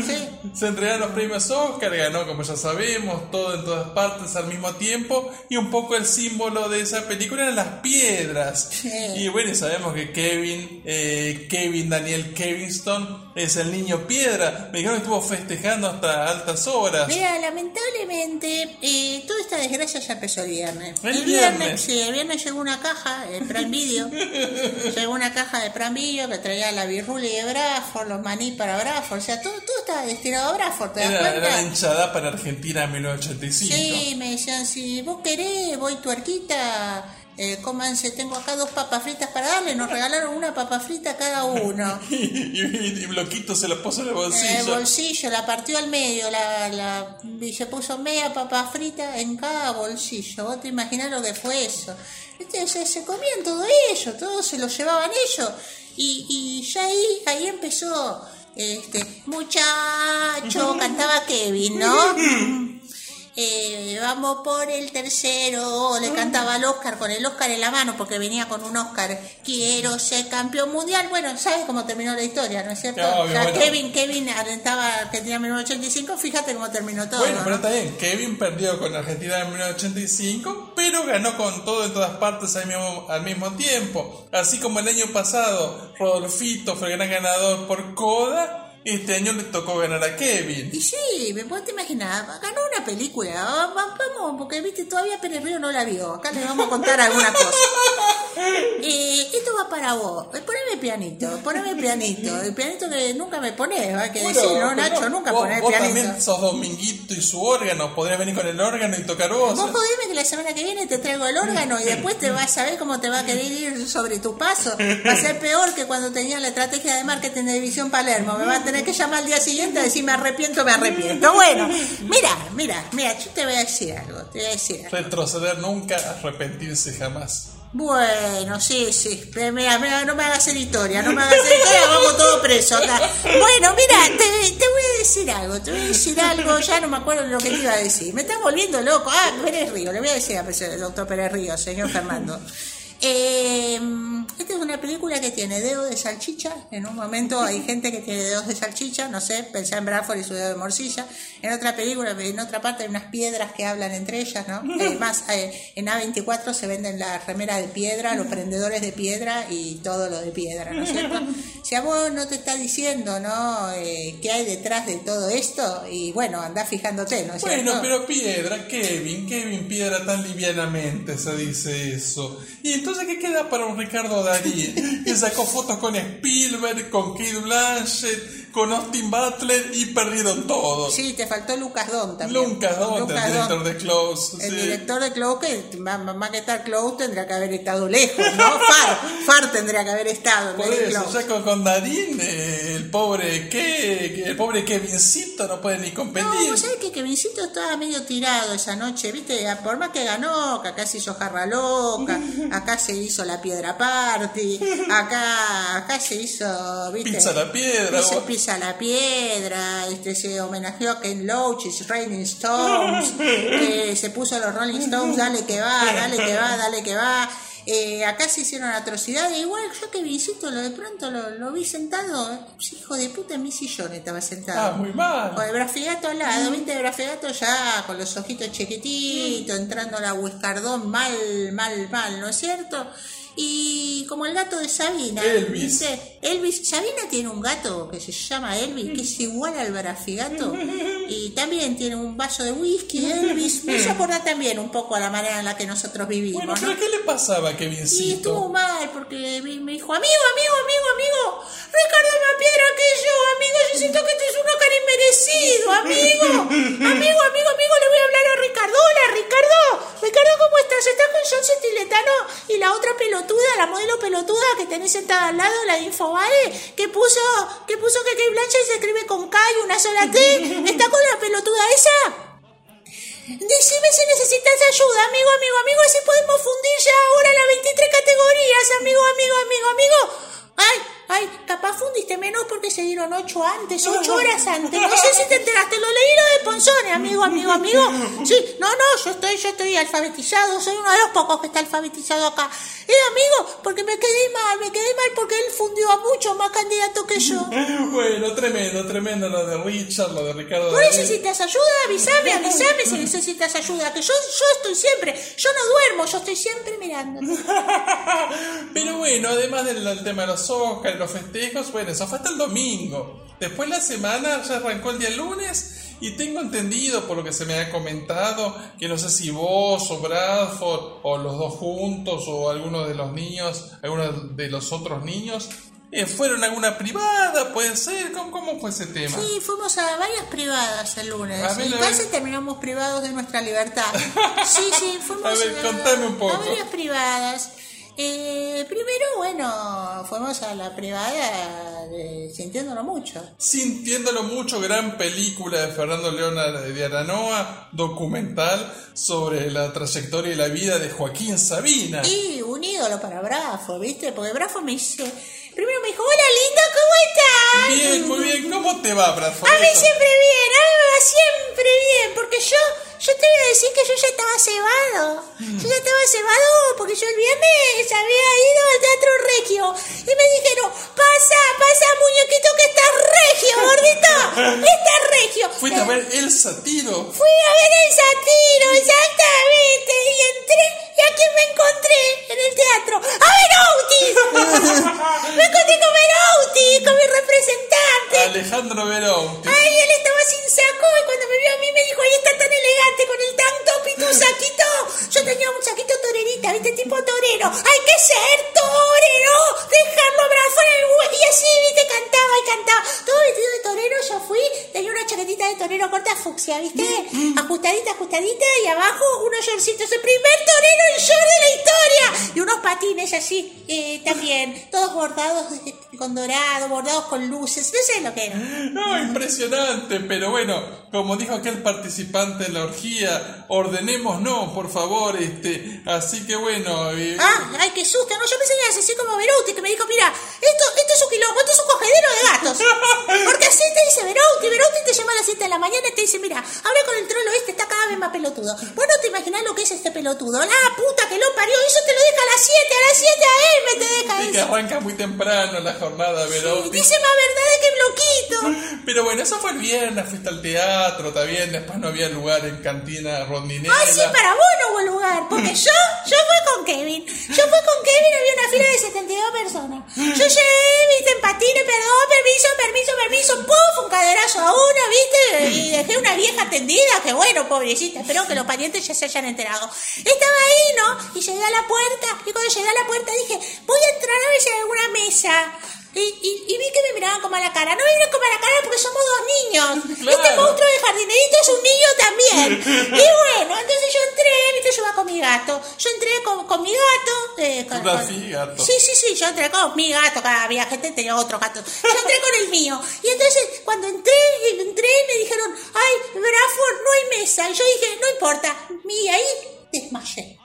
Sí. Se entregaron los premios Oscar, ganó como ya sabemos, todo en todas partes al mismo tiempo y un poco el símbolo de esa película eran las piedras. Sí. Y bueno, sabemos que Kevin, eh, Kevin Daniel Kevinston es el niño piedra. Me dijeron que estuvo festejando hasta altas horas. Mira, lamentablemente, eh, toda esta desgracia ya empezó el viernes. El viernes. Sí, el viernes llegó una caja, el Prime Video. llegó una caja de Prime Video que traía la birruli de Bradford, los maní para Bradford. O sea, todo, todo estaba destinado a Bradford, ¿te das Era, cuenta? era hinchada para Argentina en 1985. Sí, me decían, si vos querés, voy tuerquita, eh, cómanse, tengo acá dos papas fritas para darle, nos regalaron una papa frita cada uno. Y, y, y Bloquito se lo puso en el En bolsillo. el bolsillo, la partió al medio, la, la, y se puso media papa frita en cada bolsillo. Vos te imaginás lo que fue eso. Viste, Se, se comían todo ellos, todo se lo llevaban ellos. Y, y ya ahí, ahí empezó, este, muchacho, cantaba Kevin, ¿no? Eh, vamos por el tercero, le cantaba al Oscar con el Oscar en la mano porque venía con un Oscar. Quiero ser campeón mundial. Bueno, ¿sabes cómo terminó la historia, no es cierto? Obvio, O sea, bueno. Kevin, Kevin alentaba a Argentina en 1985, fíjate cómo terminó todo. Bueno, ¿no? pero está bien, Kevin perdió con Argentina en 1985, pero ganó con todo en todas partes al mismo, al mismo tiempo. Así como el año pasado, Rodolfito fue el gran ganador por Coda, este año le tocó ganar a Kevin. Y sí, me puedo imaginar, ganó una película, va- va- vamos, porque viste, todavía Pérez Río no la vio, acá le vamos a contar alguna cosa. Eh, esto va para vos, Eh, poneme pianito, poneme pianito, el pianito que nunca me pones, va que Bueno, decir, no Nacho, nunca vos, poner vos pianito. también sos Dominguito y su órgano, podrías venir con el órgano y tocar vos. Vos jodeme que la semana que viene te traigo el órgano y después te vas a ver cómo te va a querer ir sobre tu paso. Va a ser peor que cuando tenía la estrategia de marketing de División Palermo. Me va a tener que llamar al día siguiente a decir me arrepiento, me arrepiento. Bueno, mira, mira, mira, yo te voy a decir algo, te voy a decir algo. Retroceder nunca, arrepentirse jamás. Bueno, sí, sí. Mira, mira, no me hagas editorial, no me hagas editorial, vamos todos presos acá. Bueno, mira, te, te voy a decir algo, te voy a decir algo, ya no me acuerdo lo que te iba a decir. Me estás volviendo loco. Ah, Pérez Río, le voy a decir al doctor Pérez Río, señor Fernando. Eh, esta es una película que tiene dedo de salchicha. En un momento hay gente que tiene dedos de salchicha, no sé, pensá en Bradford y su dedo de morcilla. En otra película, en otra parte hay unas piedras que hablan entre ellas, ¿no? Además, eh, en A24 se venden las remeras de piedra, los prendedores de piedra y todo lo de piedra, ¿no es cierto? Si a vos no te está diciendo, ¿no? Eh, ¿Qué hay detrás de todo esto? Y bueno, andá fijándote, ¿no es Bueno, cierto? pero Piedra, Kevin, Kevin Piedra tan livianamente se dice eso. ¿Y entonces qué queda para un Ricardo Darín? Que sacó fotos con Spielberg, con Kate Blanchett, con Austin Butler y perdieron todo. Sí, te faltó Lucas Don también. Lucas Don, el director Don. de Close. El sí. director de Close, que más, más que estar Close, tendría que haber estado lejos, ¿no? Far, Far tendría que haber estado en Por vez eso, Close. ya con, con Darín, eh, el pobre que el pobre Kevincito no puede ni competir. No, vos sabés que Kevincito estaba medio tirado esa noche, ¿viste? Por más que ganó, que acá se hizo jarra loca, acá se hizo la piedra party, acá, acá se hizo, ¿viste? Pizza la piedra, Pizza, pizza la piedra, este, se homenajeó a Ken Loach, y Raining Stones, eh, se puso a los Rolling Stones, dale que va, dale que va, dale que va. Eh, acá se hicieron atrocidades, igual yo que visito lo de pronto lo, lo vi sentado, eh, hijo de puta en mi sillón estaba sentado. Ah, muy mal. Con el brafigato al lado, viste el brafigato ya con los ojitos chiquititos, entrando a la Huescardón mal, mal, mal, ¿no es cierto? Y como el gato de Sabina. Elvis. Elvis, Sabina tiene un gato que se llama Elvis, que es igual al brafigato. Y también tiene un vaso de whisky, Elvis. Me hizo acordar también un poco a la manera en la que nosotros vivimos, Bueno, ¿no? pero ¿qué le pasaba a Y Kevincito? estuvo mal porque me dijo, amigo, amigo, amigo, amigo, Ricardo más piedra que yo, amigo, yo siento que esto es un Oscar inmerecido, amigo, amigo, amigo, amigo, le voy a hablar a Ricardo, hola Ricardo, Letano y la otra pelotuda, la modelo pelotuda que tenés sentada al lado, la de Infovale, que puso que puso que Kate Blanchett se escribe con K y una sola T. ¿Está con la pelotuda esa? Decime si necesitas ayuda, amigo, amigo, amigo, así podemos fundir ya ahora las 23 categorías, amigo, amigo, amigo, amigo. Ay, ay, capaz fundiste menos porque se dieron ocho antes, ocho horas antes. No sé si te enteraste, lo leí lo de Ponzone, amigo, amigo, amigo. Sí, no, no, yo estoy, yo estoy alfabetizado, soy uno de los pocos que está alfabetizado acá. Eh, amigo, porque me quedé mal, me quedé mal porque él fundió a mucho más candidato que yo. Bueno, tremendo, tremendo lo de Richard, lo de Ricardo. ¿Tú Darín. necesitas ayuda? Avísame, avísame si necesitas ayuda, que yo, yo estoy siempre, yo no duermo, yo estoy siempre mirando. Pero bueno, además del, del tema de los Oscars los festejos, bueno, eso fue hasta el domingo. Después la semana ya arrancó el día lunes y tengo entendido por lo que se me ha comentado que no sé si vos o Bradford o los dos juntos o alguno de los niños, algunos de los otros niños eh, fueron a alguna privada, puede ser. ¿Cómo, cómo fue ese tema? Sí, fuimos a varias privadas el lunes A ver, y a casi ver. terminamos privados de nuestra libertad. Sí, sí, fuimos A ver, contame un poco. a varias privadas. Eh, primero, bueno, fuimos a la privada de Sintiéndolo Mucho. Sintiéndolo mucho, gran película de Fernando Leona de Aranoa, documental sobre la trayectoria y la vida de Joaquín Sabina. Y un ídolo para Brafo, ¿viste? Porque Brafo me dice... Primero me dijo, hola lindo, ¿cómo estás? Bien, muy bien. ¿Cómo te va, Bradford? A mí siempre bien, a mí me va siempre bien, porque yo, yo te voy a decir que yo ya estaba cebado. Yo ya estaba cebado porque yo el viernes había ido al Teatro Regio y me dijeron, pasa, pasa muñequito que estás regio, gordito, estás regio. Fuiste a ver El Satiro. Fui a ver el satiro, exactamente, y entré, ¿y a quién me encontré en el teatro? ¡A Benautis! me encontré con Benautis, con mi representante. Alejandro Verón. Ay, él estaba sin saco y cuando me vio a mí me dijo, ay, está tan elegante con el tank top y tu saquito. Yo tenía un saquito torerita, ¿viste? Tipo torero. Hay que ser torero, dejarlo abrazar en el hue- Y así, ¿viste? Chaquetita de torero corta fucsia, ¿viste? Ajustadita, ajustadita y abajo unos shortcitos. El primer torero en short de la historia. Y unos patines así, eh, también, todos bordados con dorado, bordados con luces. No sé lo que era. No, impresionante, pero bueno, como dijo aquel participante en la orgía, ordenemos no, por favor, este, así que bueno, eh, Ah, ay, qué susto. No, yo pensé que ibas a decir como Beruti, que me dijo, mira, esto, esto es un quilombo, esto es un cogedero de gatos. Porque así te dice Beruti, Beruti te llama a las 7 de la mañana y te dice, mira, habla con el trolo este, está cada vez más pelotudo. Vos no te imaginás lo que es este pelotudo. La puta que lo parió, eso te lo deja a las 7, a las 7 a.m. te deja y que arranca muy temprano la jornada, Y Verón. dice más verdades que bloquito. Pero bueno, eso fue el viernes, fuiste al teatro, está bien, después no había lugar en cantina rondinela. Ah, sí, para vos no hubo lugar, porque yo, yo fui con Kevin. Yo fui con Kevin, había una fila de 72 personas. Yo llegué, viste, en patines, perdón, permiso, permiso, permiso, puf, un caderazo a una, viste, y dejé una vieja tendida, que bueno, pobrecita, espero que los parientes ya se hayan enterado. Estaba ahí, ¿no? Y llegué a la puerta, y cuando llegué a la puerta dije, voy a entrar a ver si hay alguna mesa. Y, y- y vi que me miraban como a la cara. No me miran como a la cara porque somos dos niños. Claro. Este monstruo de jardinerito es un niño también. Y bueno, entonces yo entré, viste, yo iba con mi gato. Yo entré con, con mi gato. eh, con- con- gato. Sí, sí, sí, yo entré con mi gato. Cada viajete tenía otro gato. Yo entré con el mío. Y entonces, cuando entré, entré, me dijeron, ay, Bradford, no hay mesa. Y yo dije, no importa. Y ahí desmayé.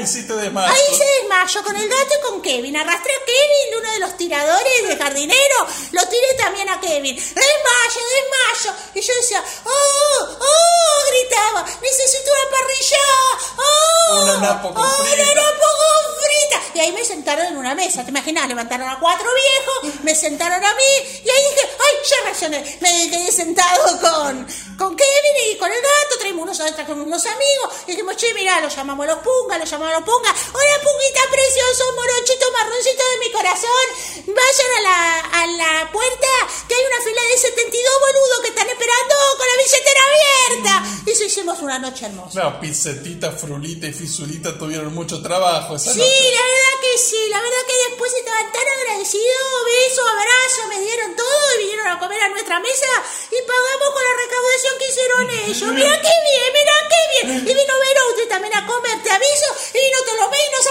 Hiciste de más. Ahí se desmayó con el gato y con Kevin. Arrastré a Kevin, uno de los tiradores de jardinero. Lo tiré también a Kevin. Desmayo, desmayo. Y yo decía, ¡oh! ¡oh! Gritaba, necesito una parrilla. ¡oh! Una napo con ¡oh! frita. Una napo con frita. Y ahí me sentaron en una mesa. ¿Te imaginas? Levantaron a cuatro viejos, me sentaron a mí. Y ahí dije, ¡ay! Ya reaccioné. Me quedé sentado con, con Kevin y con el gato. Traímos unos, trajimos unos amigos. Y dijimos, che, mirá, los llamamos a los pungas, los llamamos a los pungas. Hola, punguita precioso, morochito, marroncito de mi corazón. Vayan a la, a la puerta, que hay una fila de 72 boludos que están esperando con la billetera abierta. Y eso hicimos una noche hermosa. No, pizzetita, frulita y fisulita tuvieron mucho trabajo esa Sí, noche. la verdad que sí, la verdad que después estaban tan agradecidos, besos, abrazos, me dieron todo y vinieron a comer a nuestra mesa y pagamos con la recaudación que hicieron ellos. Mira qué bien, mira qué bien. Y vino Verouti también a comer, te y vino Tolomé y nos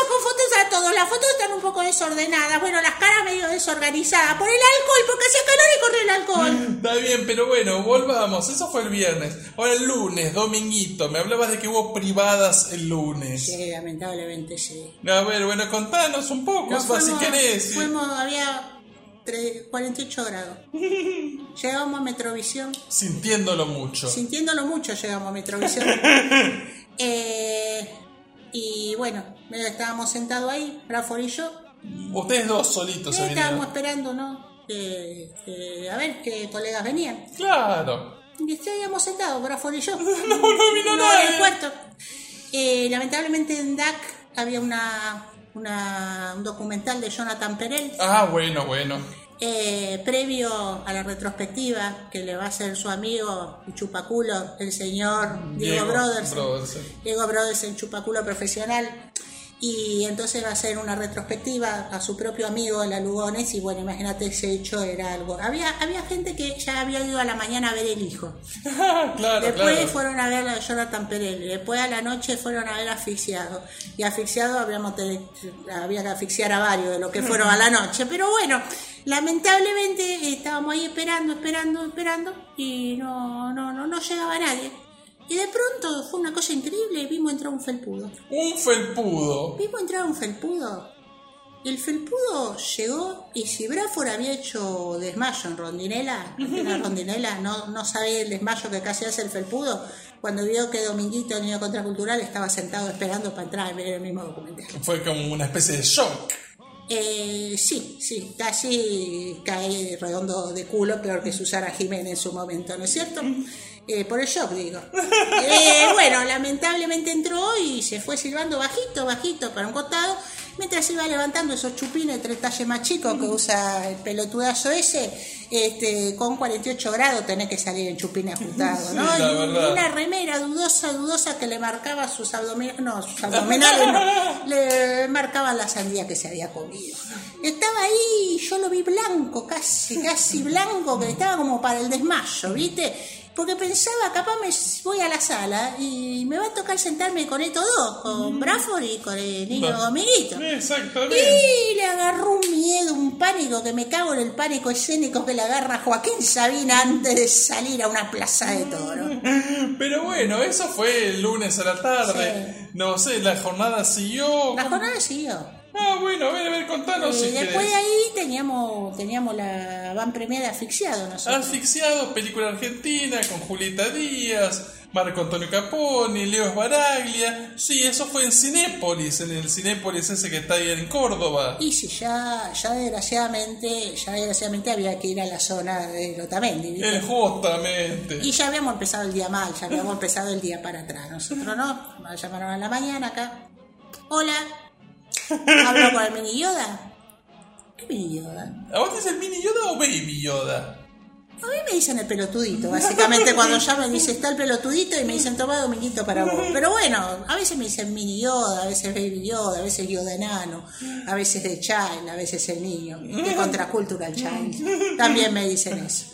ordenadas. Bueno, las caras medio desorganizadas. Por el alcohol, porque hacía calor y corría el alcohol. Está bien, pero bueno, volvamos. Eso fue el viernes. Ahora el lunes, dominguito. Me hablabas de que hubo privadas el lunes. Sí, lamentablemente sí. A ver, bueno, contanos un poco, Nos si querés. Fuimos, había tre- 48 grados. Llegamos a Metrovisión. Sintiéndolo mucho. Sintiéndolo mucho llegamos a Metrovisión. Eh, y bueno, estábamos sentados ahí, Bradford y yo. Ustedes dos solitos Eh, estábamos esperando, ¿no? A ver qué colegas venían. Claro. Y estábamos sentados, Bradford y yo. No, no vino No, nadie. Eh, lamentablemente en DAC había una, una- un documental de Jonathan Perel Ah, bueno, bueno. Eh, previo a la retrospectiva que le va a hacer su amigo y chupaculo, el señor Diego, Brothers. Brothers. Diego Brothers, el chupaculo profesional. Y entonces va a hacer una retrospectiva a su propio amigo, la Lugones, y bueno, imagínate ese hecho era algo. Había, había gente que ya había ido a la mañana a ver el hijo. claro, Después claro. fueron a ver a Jonathan Perel, y después a la noche fueron a ver Asfixiado. Y Asfixiado habíamos te- había que asfixiar a varios de los que fueron a la noche. Pero bueno, lamentablemente eh, estábamos ahí esperando, esperando, esperando, y no, no, no, no llegaba nadie. Y de pronto fue una cosa increíble, vimos entrar un felpudo. Un felpudo. Vimos entrar un felpudo. Y el felpudo llegó y si Bradford había hecho desmayo en Rondinela, en la Rondinela, no, no sabía el desmayo que casi hace el felpudo, cuando vio que Dominguito, niño contracultural, estaba sentado esperando para entrar a ver el mismo documental. Fue como una especie de shock. Eh, sí, sí, casi cae redondo de culo, peor que Susana Jiménez en su momento, ¿no es cierto? Eh, por el shock, digo. Eh, bueno, lamentablemente entró y se fue silbando bajito, bajito para un costado, mientras iba levantando esos chupines tres talles más chicos que usa el pelotudazo ese, este, con 48 grados tenés que salir en chupines ajustados, ¿no? Sí, Y una remera dudosa, dudosa que le marcaba sus abdominales, no, sus abdominales no, le marcaban la sandía que se había comido. Estaba ahí, yo lo vi blanco, casi, casi blanco, que estaba como para el desmayo, ¿viste? Porque pensaba, capaz me voy a la sala y me va a tocar sentarme con estos dos, con Bradford y con el niño Dominguito. Exactamente. Y le agarró un miedo, un pánico, que me cago en el pánico escénico que le agarra Joaquín Sabina antes de salir a una plaza de toro. Pero bueno, eso fue el lunes a la tarde. No sé, la jornada siguió. La jornada siguió. Ah, bueno, a ver, a ver, contanos Eh, si después de ahí teníamos, teníamos la van premier de asfixiado nosotros. Asfixiados, película argentina con Julieta Díaz, Marco Antonio Caponi, Leo Esbaraglia. Sí, eso fue en Cinépolis, en el Cinépolis ese que está ahí en Córdoba. Y si ya, ya desgraciadamente, ya desgraciadamente había que ir a la zona de Lotamendi, ¿viste? El justamente. Y ya habíamos empezado el día mal, ya habíamos empezado el día para atrás. Nosotros no, nos llamaron a la mañana acá. Hola, hablo con el mini Yoda. ¿Qué mini Yoda? ¿A vos te dice el mini Yoda o Baby Yoda? A mí me dicen el pelotudito, básicamente cuando llaman dice está el pelotudito y me dicen toma dominguito para vos. Pero bueno, a veces me dicen mini Yoda, a veces baby Yoda, a veces Yoda enano, a veces de child, a veces el niño, de contracultural child. También me dicen eso.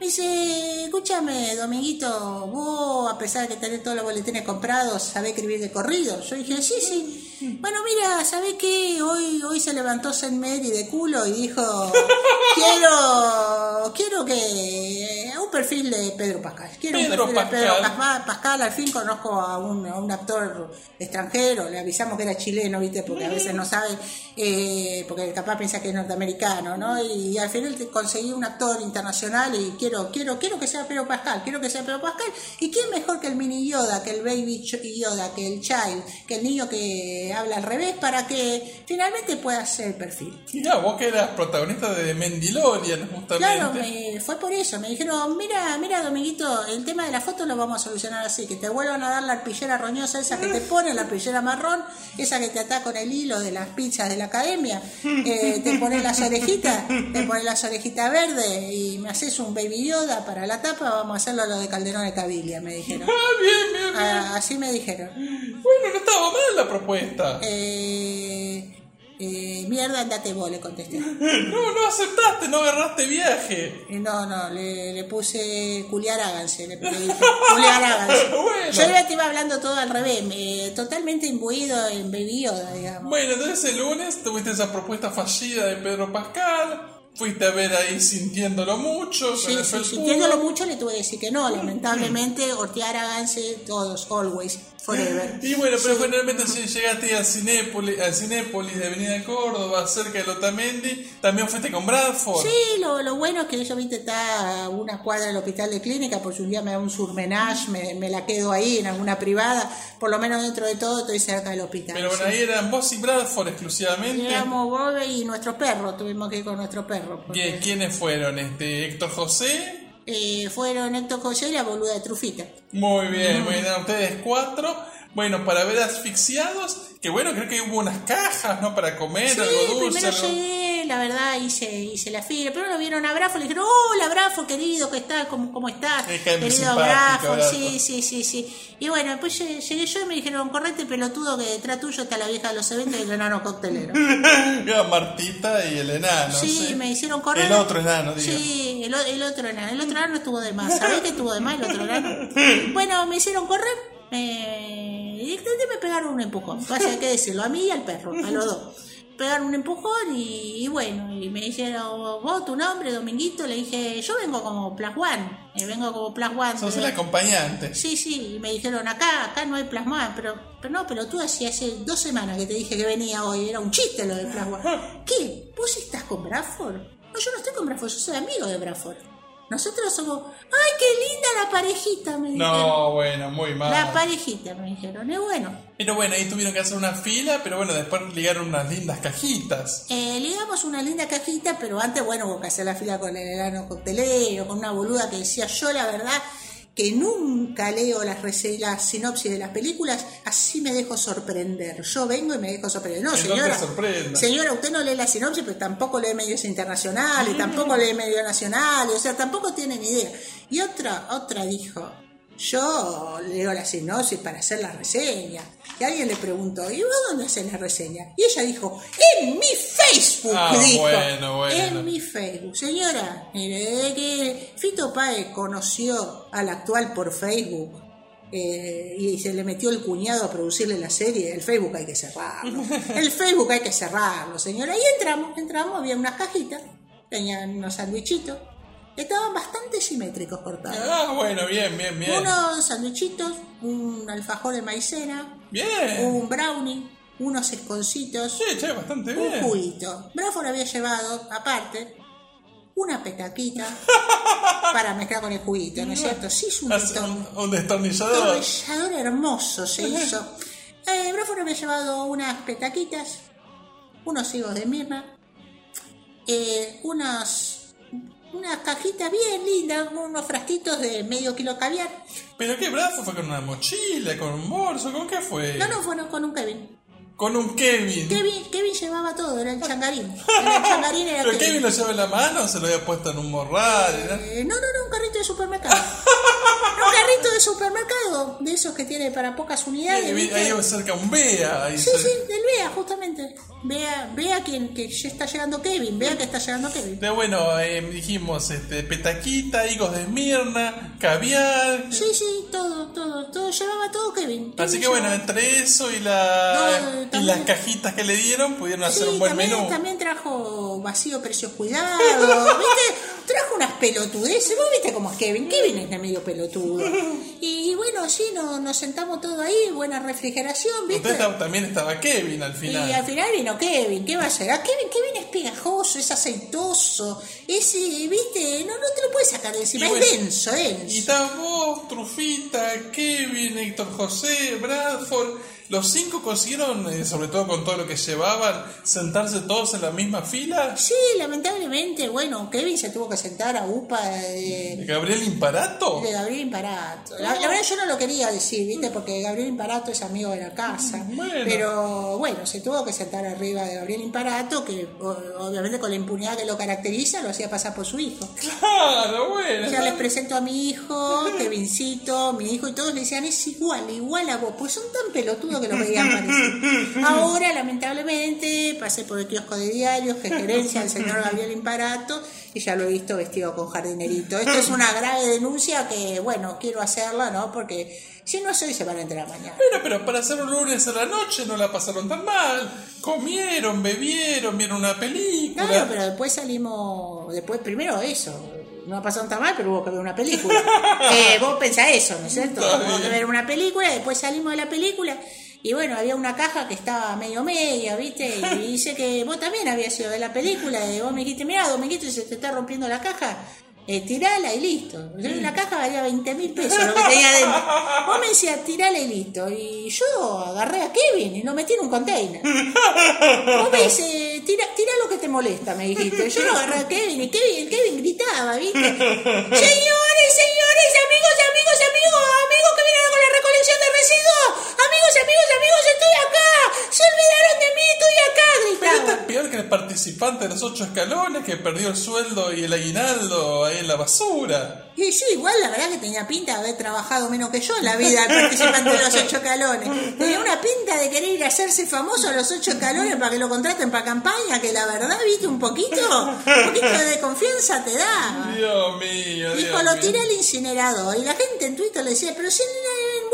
Me dice, escúchame, Dominguito, vos, a pesar de que tenés todos los boletines comprados, sabés escribir de corrido. Yo dije, sí, sí. Bueno, mira, ¿sabés qué? Hoy, hoy se levantó Saint Mary de culo y dijo, quiero, quiero que, un perfil de Pedro Pascal. Quiero Pedro un perfil de Pedro Pascal. Pascal. Pascal, al fin conozco a un, a un actor extranjero, le avisamos que era chileno, ¿viste? Porque a veces no sabe, eh, porque capaz piensa que es norteamericano, ¿no? Y, al final conseguí un actor internacional y quiero, quiero, quiero que sea Pedro Pascal, quiero que sea Pedro Pascal. ¿Y quién mejor que el mini Yoda, que el baby Yoda, que el child, que el niño que habla al revés para que finalmente pueda hacer el perfil? Mirá, vos que eras protagonista de Mendilorian, justamente. Claro, me- fue por eso. Me dijeron, mira, mira, Dominguito, el tema de la foto lo vamos a solucionar así, que te vuelvan a dar la arpillera roñosa esa que te pone, la arpillera marrón, esa que te ata con el hilo de las pizzas de la academia, eh, te pones las orejitas, te pones las orejitas verdes y me haces un baby Yoda para la tapa, vamos a hacerlo a lo de Calderón de Cabilia, me dijeron. Ah, bien, bien, bien. Ah, así me dijeron. Bueno, no estaba mal la propuesta. Eh, Eh, mierda, andate vos, le contesté. No, no aceptaste, no agarraste viaje. Eh, No, no, le, le puse culiar háganse, le le dije, culiar háganse. Bueno. Yo ya te iba hablando todo al revés, me- totalmente imbuido Yoda, digamos. Bueno, entonces el lunes tuviste esa propuesta fallida de Pedro Pascal. Fuiste a ver ahí sintiéndolo mucho. Sí, sí, sintiéndolo mucho le tuve que decir que no, lamentablemente, Ortear háganse todos, always, forever. Y bueno, pero Sí. finalmente si llegaste al Cinépolis, al Cinépolis de Avenida Córdoba, cerca de Lotamendi, también fuiste con Bradford. Sí, lo, lo bueno es que yo viste está a una cuadra del hospital de clínica, por si un día me da un surmenage, me, me la quedo ahí en alguna privada, por lo menos dentro de todo estoy cerca del hospital. Pero bueno, sí. ahí eran vos y Bradford exclusivamente. Llegamos Bobe y nuestro perro, tuvimos que ir con nuestro perro. Porque, ¿Qui- ¿Quiénes fueron? Este, Héctor José. eh, fueron Héctor José y la boluda de Trufita. Muy bien, muy bien, ustedes cuatro. Bueno, para ver asfixiados, que bueno, creo que hubo unas cajas, ¿no? Para comer, Sí, algo dulce. primero algo- llegué, la verdad, hice, hice la fila. Pero lo vieron a Brafo, le dijeron, hola Brafo, querido, ¿qué tal? ¿Cómo, cómo estás? Es que Querido Brafo, sí, sí, sí, sí. Y bueno, después llegué, yo y me dijeron, correte pelotudo, que detrás tuyo está la vieja de los eventos y el enano coctelero. Martita y el enano. sí, sí. me hicieron correr. El otro enano, digo. Sí, el, o- el otro enano. El otro enano estuvo de más. ¿Sabés que estuvo de más el otro enano? Bueno, me hicieron correr. Me... Directamente me pegaron un empujón. Pasa que decirlo, a mí y al perro, a los dos. Pegaron un empujón y, y bueno, y me dijeron, vos, tu nombre, Dominguito, le dije, yo vengo como Plus One, eh, vengo como Plus One. Sos el acompañante. Sí, sí, y me dijeron, acá, acá no hay plasma, pero, pero no, pero tú hacía hace dos semanas que te dije que venía hoy, era un chiste lo de plasma. ¿Qué? ¿Vos estás con Bradford? No, yo no estoy con Bradford, yo soy amigo de Bradford. Nosotros somos, ¡ay, qué linda la parejita! Me dijeron. No, bueno, muy mal. La parejita, me dijeron, es bueno. Pero bueno, ahí tuvieron que hacer una fila, pero bueno, después ligaron unas lindas cajitas. Eh, le damos una linda cajita, pero antes, bueno, hubo que hacer la fila con el enano coctelero, con una boluda que decía yo, la verdad, que nunca leo las, las sinopsis de las películas, así me dejo sorprender. Yo vengo y me dejo sorprender. No, Que no señora, señora, usted no lee la sinopsis, pero tampoco lee medios internacionales, tampoco lee medios nacionales, o sea, tampoco tiene ni idea. Y otra, otra dijo, yo leo la sinopsis para hacer la reseña. Y alguien le preguntó, ¿y vos dónde haces la reseña? Y ella dijo, en mi Facebook, Ah, dijo. bueno, bueno. En mi Facebook. Señora, mire, que Fito Páez conoció al actual por Facebook eh, y se le metió el cuñado a producirle la serie, el Facebook hay que cerrarlo. El Facebook hay que cerrarlo, señora. Y entramos, entramos, había unas cajitas, tenían unos sandwichitos, estaban bastante simétricos cortados. Ah, bueno, bien, bien, bien. Unos sandwichitos, un alfajor de maicena, Bien. un brownie, unos esconcitos, Che, che, bastante un bien. juguito. Bradford había llevado, aparte, una petaquita para mezclar con el juguito, ¿no es cierto? Sí, es un un, un destornillador. destornillador hermoso se hizo. Eh, Bradford había llevado unas petaquitas, unos higos de mirna, eh, unas, unas cajitas bien lindas, unos frasquitos de medio kilo de caviar. ¿Pero qué brazo fue con una mochila, con un bolso? ¿Con qué fue? No, no, fueron con un Kevin. Con un Kevin. Kevin, Kevin llevaba todo, era el changarín. Era el changarín, era ¿Pero Kevin lo lleva en la mano o se lo había puesto en un morral? ¿no? Eh, no, no, no, un carrito de supermercado. un carrito de supermercado, de esos que tiene para pocas unidades. Ahí cerca un Bea. ahí Sí, cerca. sí, del Bea, justamente. Vea, vea quien, que ya está llegando Kevin, vea que está llegando Kevin. Pero bueno, eh, dijimos este, petaquita, higos de Esmirna, caviar. Sí, sí, todo, todo, todo, llevaba todo Kevin. Así que bueno, entre eso y, la, No, y las cajitas que le dieron, pudieron hacer Sí, un buen también, menú. también trajo vacío, precios cuidados, ¿viste? Unas pelotudeces, vos viste cómo es Kevin, Kevin es de medio pelotudo. Y bueno, sí, nos, nos sentamos todo ahí, buena refrigeración, ¿viste? Usted también estaba Kevin al final. Y al final vino Kevin, ¿qué va a ser? Ah, Kevin, Kevin es pegajoso, es aceitoso, es, eh, viste, no, no te lo puedes sacar de encima, es denso, denso. Y estabas vos, Trufita, Kevin, Héctor José, Bradford. Los cinco consiguieron, eh, sobre todo con todo lo que llevaban, sentarse todos en la misma fila. Sí, lamentablemente, bueno, Kevin se tuvo que sentar a UPA de, Gabriel Imparato. de Gabriel Imparato. La, la verdad yo no lo quería decir, ¿viste? Porque Gabriel Imparato es amigo de la casa. Bueno. Pero bueno, se tuvo que sentar arriba de Gabriel Imparato, que obviamente con la impunidad que lo caracteriza, lo hacía pasar por su hijo. Claro, bueno. Ya les presento a mi hijo, Kevincito, mi hijo, y todos le decían, es igual, igual a vos, pues son tan pelotudos que lo veían parecer. Ahora, lamentablemente, pasé por el kiosco de diarios, que gerencia el señor Gabriel Imparato, y ya lo he visto vestido con jardinerito. Esto es una grave denuncia que, bueno, quiero hacerla, ¿no? Porque si no es hoy, se van a enterar mañana. Bueno, pero para hacer un lunes a la noche no la pasaron tan mal. Comieron, bebieron, vieron una película. Claro, pero después salimos, después primero eso, no pasaron tan mal, pero hubo que ver una película. Eh, vos pensás eso, ¿no es cierto? Hubo que ver una película, después salimos de la película y bueno, había una caja que estaba medio media, ¿viste? Y dice que vos también habías sido de la película y vos me dijiste, mira, Dominguito, se te está rompiendo la caja. Eh, tirala y listo. La caja valía 20 mil pesos lo que tenía adentro. Vos me decías, tirala y listo. Y yo agarré a Kevin y lo metí en un container. Vos me dices, tira, tira lo que te molesta, me dijiste. Yo lo agarré a Kevin y Kevin, Kevin gritaba, ¿viste? Señores, señores, amigos, amigos, amigos, amigos que vienen con la recolección de residuos. Amigos, amigos, amigos, estoy acá. Se olvidaron de mí, estoy acá, Pero gritaba. es peor que el participante de los ocho escalones que perdió el sueldo y el aguinaldo ahí en la basura. Y sí, igual la verdad que tenía pinta de haber trabajado menos que yo en la vida, el participante de los ocho calones. Tenía una pinta de querer ir a hacerse famoso a los ocho calones para que lo contraten para campaña, que la verdad, viste, un poquito, un poquito de confianza te da. Dios mío, Dios Dijo, lo tiré al incinerador. Y la gente en Twitter le decía, pero si en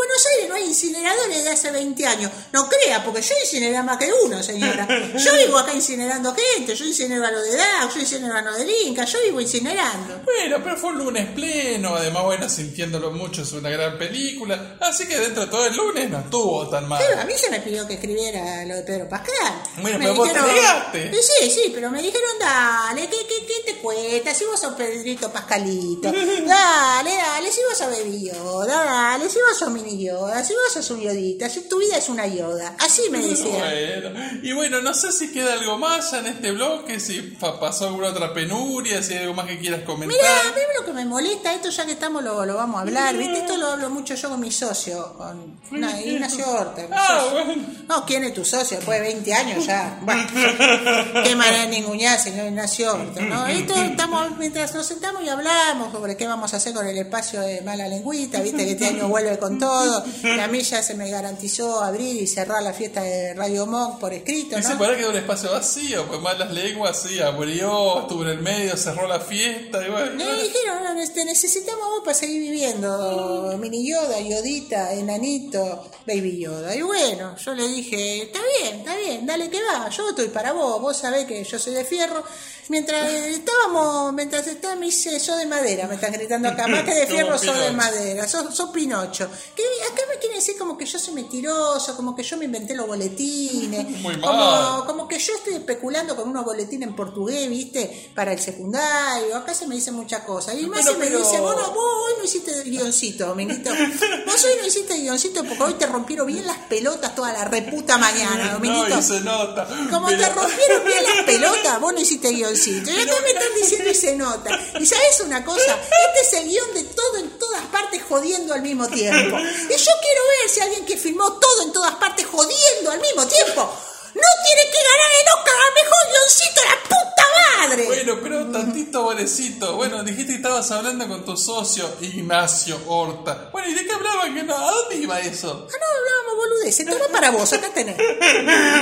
Buenos Aires no hay incineradores de hace 20 años. No crea, porque yo incineré más que uno, señora. Yo vivo acá incinerando gente, yo incinero a lo de DAG, yo incinero a lo del Inca, yo vivo incinerando. Bueno, pero fue un lunes pleno, además, bueno, sintiéndolo mucho, es una gran película. Así que dentro de todo el lunes no estuvo tan mal. Pero a mí se me pidió que escribiera lo de Pedro Pascal. Bueno, Me pero vos te negaste. Sí, Sí, sí, pero me dijeron, dale, ¿qué, qué, qué cuesta? Si vos sos Pedrito Pascalito. Dale, dale, si vos sos Baby Yoda, dale, si vos sos Mini Yoda, si vos sos un Yodita, si tu vida es una Yoda. Así me. Bueno, y bueno, no sé si queda algo más ya en este bloque, si pa- pasó alguna otra penuria, si hay algo más que quieras comentar. Mira, a mí lo que me molesta, esto ya que estamos lo, lo vamos a hablar, ¿viste? Esto lo hablo mucho yo con mi socio, con Ignacio Horta. Ah, socio. bueno. No, ¿quién es tu socio? Después de 20 años ya. Bueno, qué manera de ningunear, señor Ignacio Horta, ¿no? Esto estamos, mientras nos sentamos y hablamos sobre qué vamos a hacer con el espacio de mala lengüita, viste que este año vuelve con todo, y a mí ya se me garantizó abrir y cerrar la fiesta de Radio Monk por escrito, Y se ¿no? podrá quedar un espacio vacío, pues malas lenguas, sí, abrió, estuvo en el medio, cerró la fiesta, y bueno. Me dijeron, no, este, necesitamos vos para seguir viviendo. Mini Yoda, Yodita, Enanito, Baby Yoda. Y bueno, yo le dije, está bien, está bien, dale que va, yo estoy para vos, vos sabés que yo soy de fierro. Mientras estábamos, mientras estaba, me dice, sos de madera, me están gritando acá, más que de Como fierro, sos de madera, sos, sos Pinocho. Que acá me quieren decir como que yo soy mentiroso, como que yo me inventé los boletines, Muy mal. como, como que yo estoy especulando con unos boletines en portugués, ¿viste? Para el secundario. Acá se me dicen muchas cosas. Y más Pero, se me pero- dice, bueno, vos hoy no hiciste guioncito, Dominguito. Vos hoy no hiciste guioncito porque hoy te rompieron bien las pelotas toda la reputa mañana, No, Dominguito. y se nota. Como Pero- te rompieron bien las pelotas, vos no hiciste guioncito. Y acá me están diciendo y se nota. Y sabes una cosa, este es el guion de todo en todas partes jodiendo al mismo tiempo. Y yo quiero ver si alguien que filmó todo en todas partes jodiendo al mismo tiempo no tiene que ganar el Oscar al mejor guioncito la puta madre. Bueno, pero tantito valecito. Bueno, dijiste que estabas hablando con tu socio Ignacio Horta. Bueno, ¿y de qué hablaban? Que no? ¿A dónde iba eso? Ah, no, hablábamos boludeces. Toma para vos, acá tenés.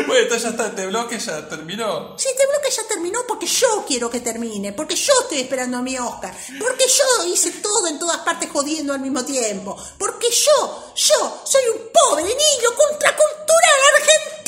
Bueno, entonces ya está, este bloque ya terminó. Sí, este bloque ya terminó porque yo quiero que termine, porque yo estoy esperando a mi Oscar, porque yo hice todo en todas partes jodiendo al mismo tiempo, porque yo, yo soy un pobre niño contracultural argentino.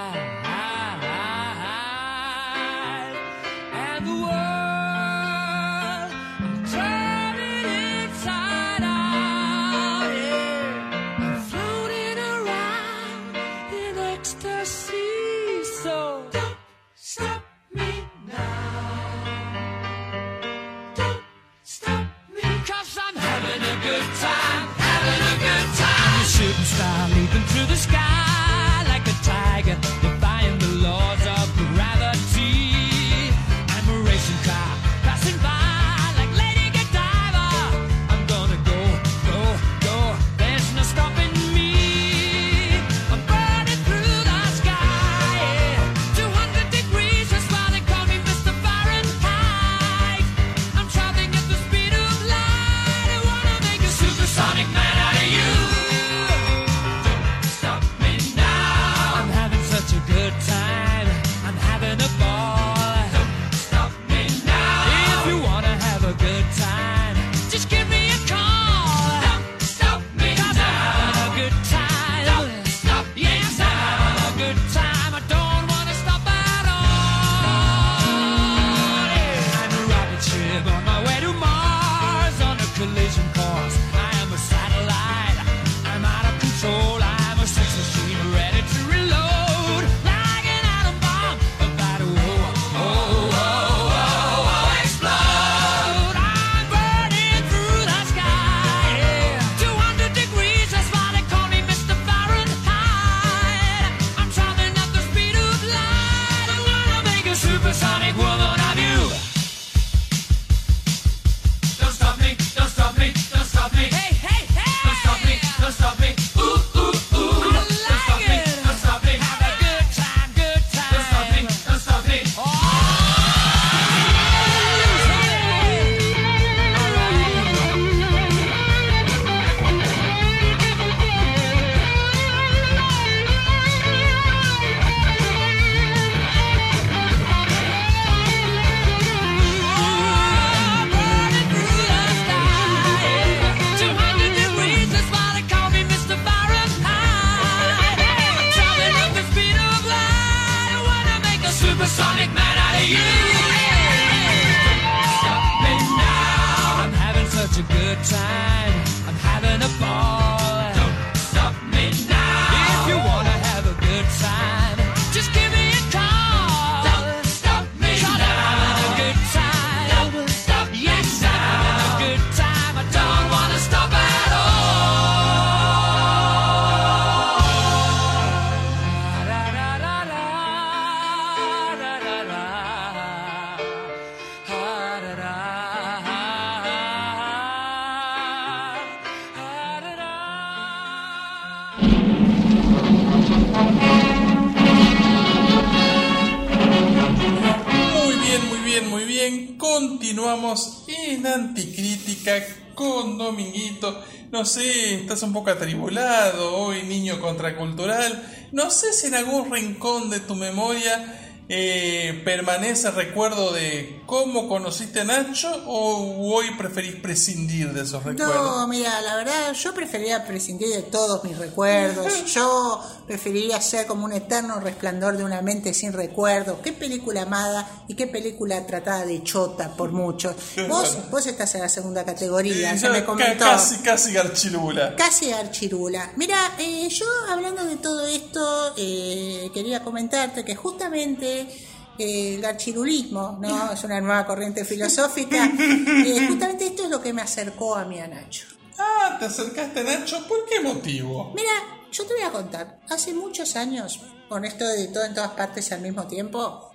Dominguito. No sé, estás un poco atribulado hoy, niño contracultural. No sé si en algún rincón de tu memoria eh, permanece el recuerdo de cómo conociste a Nacho o hoy preferís prescindir de esos recuerdos. No, mira, la verdad, yo preferiría prescindir de todos mis recuerdos. Yo preferiría ser como un eterno resplandor de una mente sin recuerdos. Qué película amada y qué película tratada de chota por muchos. Vos, vos estás en la segunda categoría, Sí, se me comentó. Casi, casi garchilula. Casi archirula. Mira, eh, yo hablando de todo esto, eh, quería comentarte que justamente eh, el archirulismo, ¿no? Es una nueva corriente filosófica. eh, justamente esto es lo que me acercó a mí a Nacho. Ah, te acercaste a Nacho, ¿por qué motivo? Mira, yo te voy a contar. Hace muchos años, con esto de todo en todas partes al mismo tiempo,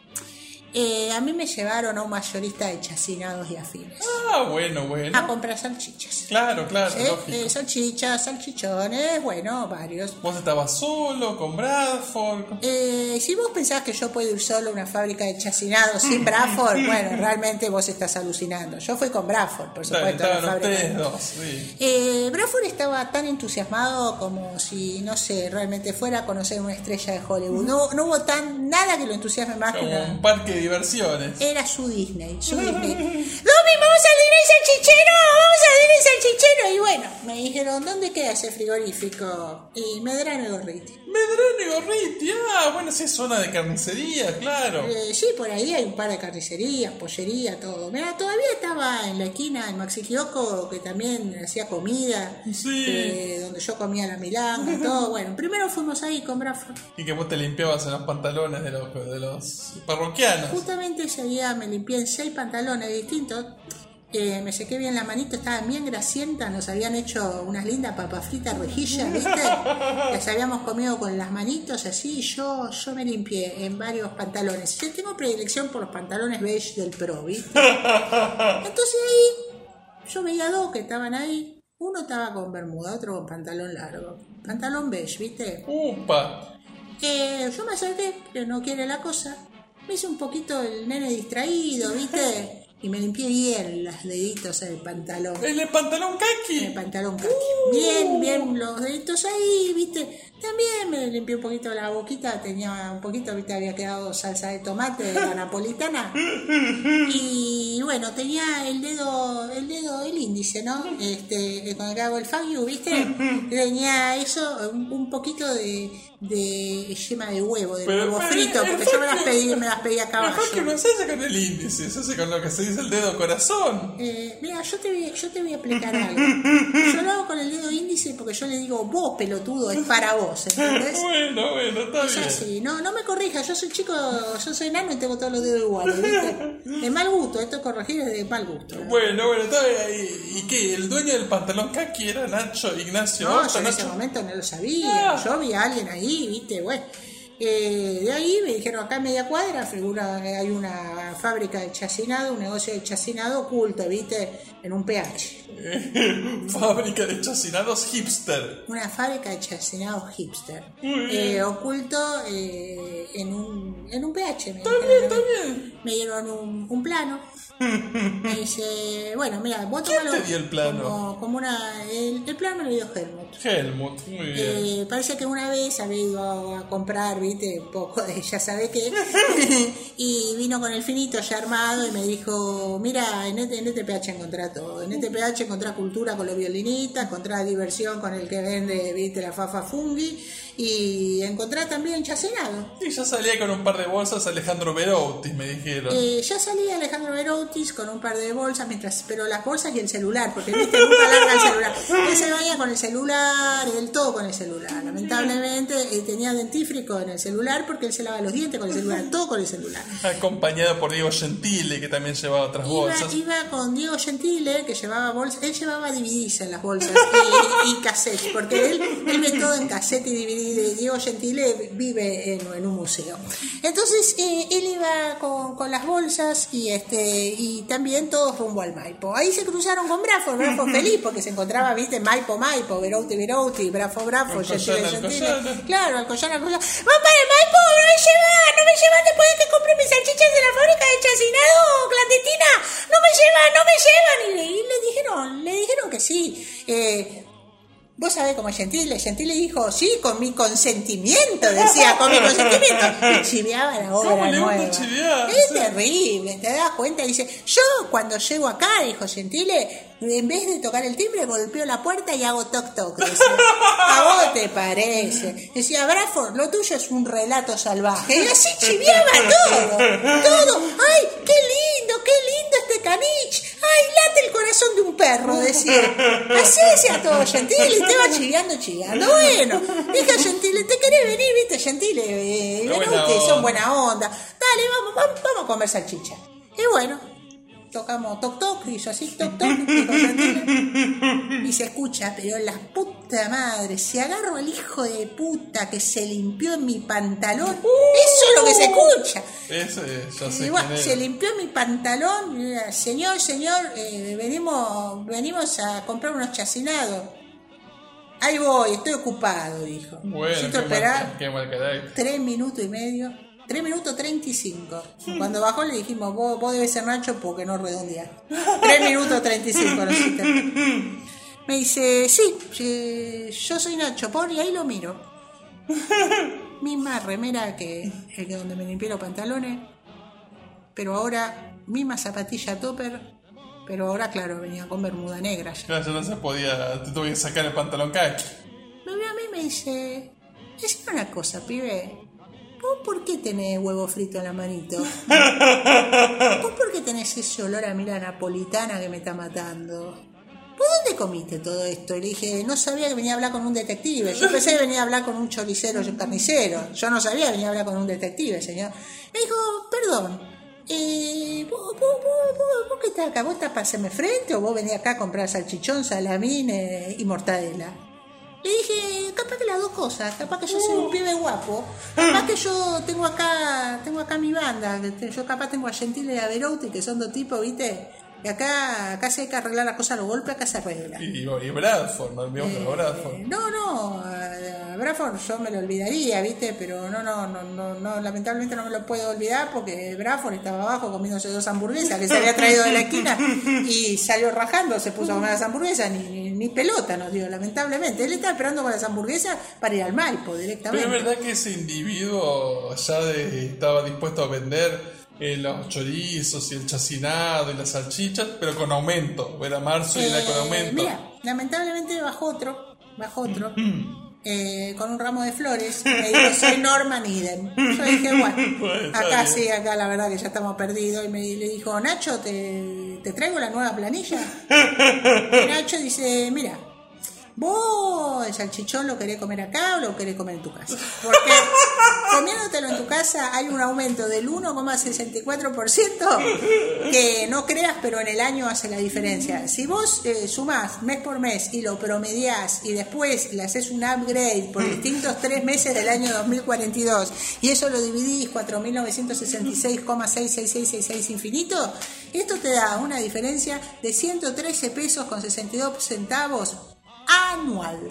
eh, a mí me llevaron a un mayorista de chacinados y afines. Ah, bueno, bueno. A comprar salchichas. Claro, claro. Eh, salchichas, salchichones, bueno, varios. Vos estabas solo, con Bradford. Eh, si vos pensás que yo puedo ir solo a una fábrica de chacinados sin Bradford, bueno, realmente vos estás alucinando. Yo fui con Bradford, por supuesto. a la estaban fábrica. ustedes dos, sí. Eh, Bradford estaba tan entusiasmado como si, no sé, realmente fuera a conocer una estrella de Hollywood. No, no hubo tan nada que lo entusiasme más que Como una- un parque de diversiones. Era su Disney, su Disney. ¡Domi, vamos al Disney salchichero! ¡Vamos al Disney salchichero! Y bueno, me dijeron, ¿dónde queda ese frigorífico? Y Medrano y Gorriti. Medrano y Gorriti, ah, bueno, sí es zona de carnicería, claro. Eh, sí, por ahí hay un par de carnicerías, pollería, todo. Mira, todavía estaba en la esquina en Maxi Kiosco, que también hacía comida, Sí. eh, donde yo comía la milanga, todo. Bueno, primero fuimos ahí con Bradford. Y que vos te limpiabas en los pantalones de los, de los parroquianos. Justamente ese día me limpié en seis pantalones distintos. Me sequé bien la manito, estaban bien grasientas, nos habían hecho unas lindas papas fritas rejillas, ¿viste? Las habíamos comido con las manitos así, y yo, yo me limpié en varios pantalones. Yo tengo predilección por los pantalones beige del Pro, ¿viste? Entonces ahí yo veía dos que estaban ahí. Uno estaba con bermuda, otro con pantalón largo. Pantalón beige, ¿viste? Upa. Eh, yo me acerqué, que no quiere la cosa. Me hice un poquito el nene distraído, ¿viste? Y me limpié bien los deditos en el pantalón. ¿El de pantalón En kaki? el pantalón kaki. Bien, bien, los deditos ahí, ¿viste? También me limpié un poquito la boquita, tenía un poquito, viste, había quedado salsa de tomate de la napolitana. Y bueno, tenía el dedo, el dedo, el índice, ¿no? Este, con el que hago el fagio, ¿viste? Tenía eso, un, poquito de, de yema de huevo, de Pero, huevo pero, frito, porque yo me las pedí, me las pedí a caballo. Mejor que no se hace con el índice, se hace con lo que se dice el dedo corazón. Eh, mira, yo te, voy, yo te voy a explicar algo. Yo lo hago con el dedo índice porque yo le digo, vos pelotudo, es para vos, ¿entendés? Bueno, bueno, está Es bien. así, no, no me corrijas, yo soy chico, yo soy enano y tengo todos los dedos iguales, ¿viste? De mal gusto, esto corregir es de mal gusto. Bueno, bueno, está bien. ¿Y, y qué? ¿El dueño del pantalón kaki era Nacho Ignacio No, Horta? yo en ese momento no lo sabía, Ah. yo vi a alguien ahí, ¿viste? Bueno, eh, de ahí me dijeron, acá en media cuadra figura, hay una fábrica de chacinado, un negocio de chacinado oculto, ¿viste? En un PH. Fábrica de chacinados hipster. Una fábrica de chacinado hipster. Eh, oculto eh, en, un, en un PH. Me Está dijeron bien, a está mí. bien. Me dieron un, un plano. Me dice, bueno, mira, vos ¿Quién tomalo te dio el plano? Como, como una. El, el plano me lo dio Helmut. Helmut, muy bien. Eh, parece que una vez había ido a, a comprar, viste, un poco de ya sabe qué, y vino con el finito ya armado y me dijo, mira, en este, en este PH encontrá todo, en este PH encontrá cultura con los violinistas, encontrá diversión con el que vende, viste, la fafa fungi, y encontrá también chacinado. Y ya salía con un par de bolsas Alejandro Berouti, me dijeron. Eh, ya salía Alejandro Beroutis con un par de bolsas, mientras pero las bolsas y el celular, porque viste, nunca larga el celular. Él se vaya con el celular, él todo con el celular. Lamentablemente eh, tenía dentífrico en el celular porque él se lava los dientes con el celular, todo con el celular. Acompañado por Diego Gentile, que también llevaba otras Iba, bolsas. iba con Diego Gentile, que llevaba bolsas, él llevaba DVDs en las bolsas y, y cassettes, porque él, él ve todo en cassette y DVD. Diego Gentile vive en, en un museo. Entonces eh, él iba con, con las bolsas y este y también todos rumbo al Maipo. Ahí se cruzaron con Brafo, Brafo feliz porque se encontraba, viste, Maipo, Maipo, Verouti, Verouti, Brafo, Brafo, Gentile, Gentile. Claro, Alcoyana, Alcoyana. ¡Vamos para el Maipo! ¡No me llevan! ¡No me llevan después de que compré mis salchichas de la fábrica de chacinado clandestina! ¡No me llevan! ¡No me llevan! Y, le- y le dijeron, le dijeron que sí. Eh, Vos sabés cómo es Gentile. Gentile dijo, sí, con mi consentimiento, decía, con mi consentimiento. Y chiveaba la obra ¿Cómo le gusta nueva. chivear? Es Sí. terrible, ¿te das cuenta? Dice, yo cuando llego acá, dijo Gentile, en vez de tocar el timbre, golpeo la puerta y hago toc toc. decía. ¿A vos te parece? Decía, Bradford, lo tuyo es un relato salvaje. Y así chiveaba todo, todo. ¡Ay, qué lindo, qué lindo este canich! ¡Ay, late el corazón de un perro! Decía. Así decía todo Gentile, y te va chiveando, chiveando. Bueno, dije Gentile, ¿te querés venir? ¿Viste, Gentile? Eh, buena ustedes, son buena onda. Dale, vamos, vamos, vamos a comer salchicha. Y bueno, tocamos toc toc, hizo así toc toc, y se escucha, pero la puta madre, si agarro al hijo de puta que se limpió en mi pantalón, eso es lo que se escucha. Ese, ya sé Y bueno, quién se limpió mi pantalón, y señor, señor, eh, venimos, venimos a comprar unos chacinados. Ahí voy, estoy ocupado, dijo. Bueno, Necesito esperar mal, tres minutos y medio, tres minutos treinta y cinco. Cuando bajó le dijimos, vos, vos debes ser Nacho porque no redondear. Tres minutos treinta y cinco, no sé. Me dice, sí, yo soy Nacho, por y ahí lo miro. Misma remera que, que donde me limpié los pantalones, pero ahora misma zapatilla topper, pero ahora claro, venía con bermuda negra ya. Claro, no se podía, te tuve que sacar el pantalón kaki. Me ve a mí y me dice, decime una cosa, pibe. ¿Vos por qué tenés huevo frito en la manito? ¿Vos por qué tenés ese olor a mira napolitana que me está matando? ¿Vos dónde comiste todo esto? Y le dije, no sabía que venía a hablar con un detective. Yo pensé que venía a hablar con un choricero y un carnicero. Yo no sabía que venía a hablar con un detective, señor. Me dijo, perdón, eh, ¿vos, vos, vos, vos, vos qué estás acá? ¿Vos estás para hacerme frente o vos venís acá a comprar salchichón, salamín eh, y mortadela? Le dije, capaz que las dos cosas, capaz que yo soy un pibe guapo, capaz que yo tengo acá, tengo acá mi banda, yo capaz tengo a Gentile y a Verouti, que son dos tipos, ¿viste? Acá, acá si hay que arreglar las cosas a los golpes, acá se arregla. Y, y Bradford, no olvidemos a Bradford. Eh, No, no, a a Bradford yo me lo olvidaría, ¿viste? Pero no, no, no, no, no, lamentablemente no me lo puedo olvidar porque Bradford estaba abajo comiéndose dos hamburguesas que se había traído de la esquina y salió rajando, se puso a comer las hamburguesas, ni, ni, ni pelota nos dio, lamentablemente. Él estaba esperando con las hamburguesas para ir al Maipo Pero directamente. es verdad que ese individuo ya de- estaba dispuesto a vender eh, los chorizos y el chacinado y las salchichas, pero con aumento. Era marzo y era con Eh, aumento. Mira, lamentablemente bajó otro, bajó otro, eh, con un ramo de flores. Me dijo, soy Norman Eden. Yo dije, bueno, acá bien. sí, acá la verdad que ya estamos perdidos. Y me le dijo, Nacho, ¿te, te traigo la nueva planilla? Y Nacho dice, mira, vos el salchichón lo querés comer acá o lo querés comer en tu casa. Porque comiéndotelo en tu casa hay un aumento del 1,64% que no creas, pero en el año hace la diferencia. Si vos eh, sumás mes por mes y lo promediás y después le haces un upgrade por distintos tres meses del año 2042 y eso lo dividís 4.966,66666 infinito, esto te da una diferencia de 113 pesos con 62 centavos anual.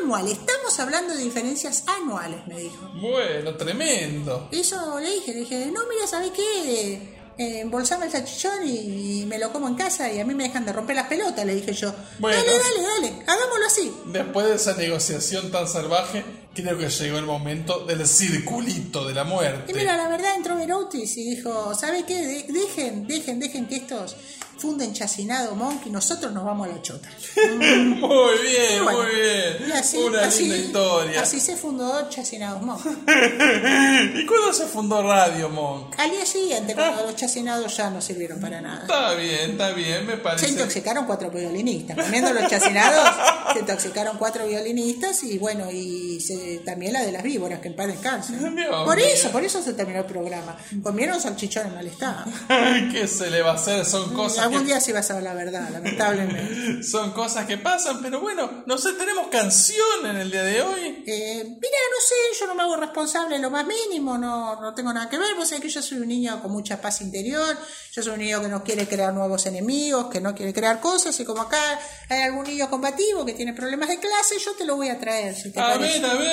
Anual, estamos hablando de diferencias anuales, me dijo. Bueno, tremendo. Eso le dije, le dije, no, mira, ¿sabes qué? Eh, embolsame el salchichón y, me lo como en casa y a mí me dejan de romper las pelotas, le dije yo. Bueno. Dale, dale, dale, hagámoslo así. Después de esa negociación tan salvaje, creo que llegó el momento del circulito de la muerte. Y mira, la verdad entró Veroutis y dijo, ¿sabe qué? De- dejen, dejen, dejen que estos funden chacinado Monkey, nosotros nos vamos a la chota. Muy bien, Bueno, muy bien. Y así, Una así, linda historia. así se fundó Chacinados Monkey. ¿Y cuándo se fundó Radio Monk? Al día siguiente, cuando los chacinados ya no sirvieron para nada. Está bien, está bien, me Se parece. intoxicaron cuatro violinistas. Comiendo los chacinados, se intoxicaron cuatro violinistas y bueno, y se- también la de las víboras, que en paz descanse. Dios Por eso, por eso se terminó el programa. Comieron salchichón en mal estado. ¿Qué se le va a hacer? Son cosas Algún que, día sí vas a ver la verdad, lamentablemente. son cosas que pasan, pero bueno, no sé, tenemos canción en el día de hoy. Eh, mira, no sé, yo no me hago responsable en lo más mínimo, no, no tengo nada que ver. Vos sabés que yo soy un niño con mucha paz interior, yo soy un niño que no quiere crear nuevos enemigos, que no quiere crear cosas, y como acá hay algún niño combativo que tiene problemas de clase, yo te lo voy a traer, si te A parece. ver, a ver.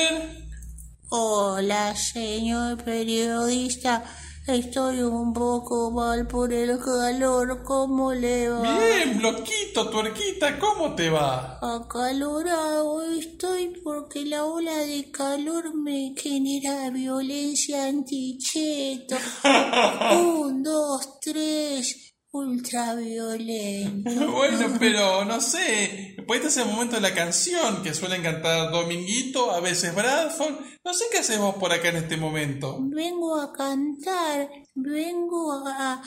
Hola, señor periodista. Estoy un poco mal por el calor. ¿Cómo le va? Bien, bloquito, tuerquita, ¿cómo te va? Acalorado estoy porque la ola de calor me genera violencia anticheto. Un, dos, tres. Ultraviolento. Bueno, pero no sé, después este es el momento de la canción que suelen cantar Dominguito, a veces Bradford. No sé qué hacemos por acá en este momento. Vengo a cantar, vengo a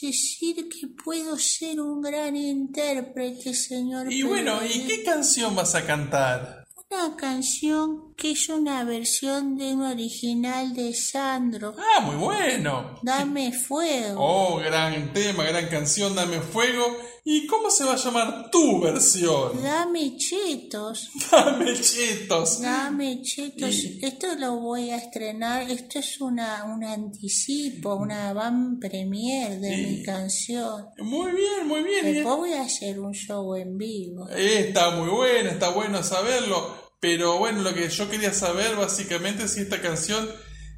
decir que puedo ser un gran intérprete, señor. Y bueno, ¿y qué canción vas a cantar? Una canción que es una versión de un original de Sandro. Ah, muy bueno. Dame fuego. Oh, gran tema, gran canción, Dame Fuego. ¿Y cómo se va a llamar tu versión? Dame chetos. Dame chetos. Dame chetos. Y- Esto lo voy a estrenar. Esto es una, un anticipo, una van premier de Y- mi canción. Muy bien, muy bien. Después voy a hacer un show en vivo. Eh, Está muy bueno, está bueno saberlo. Pero bueno, lo que yo quería saber básicamente es si esta canción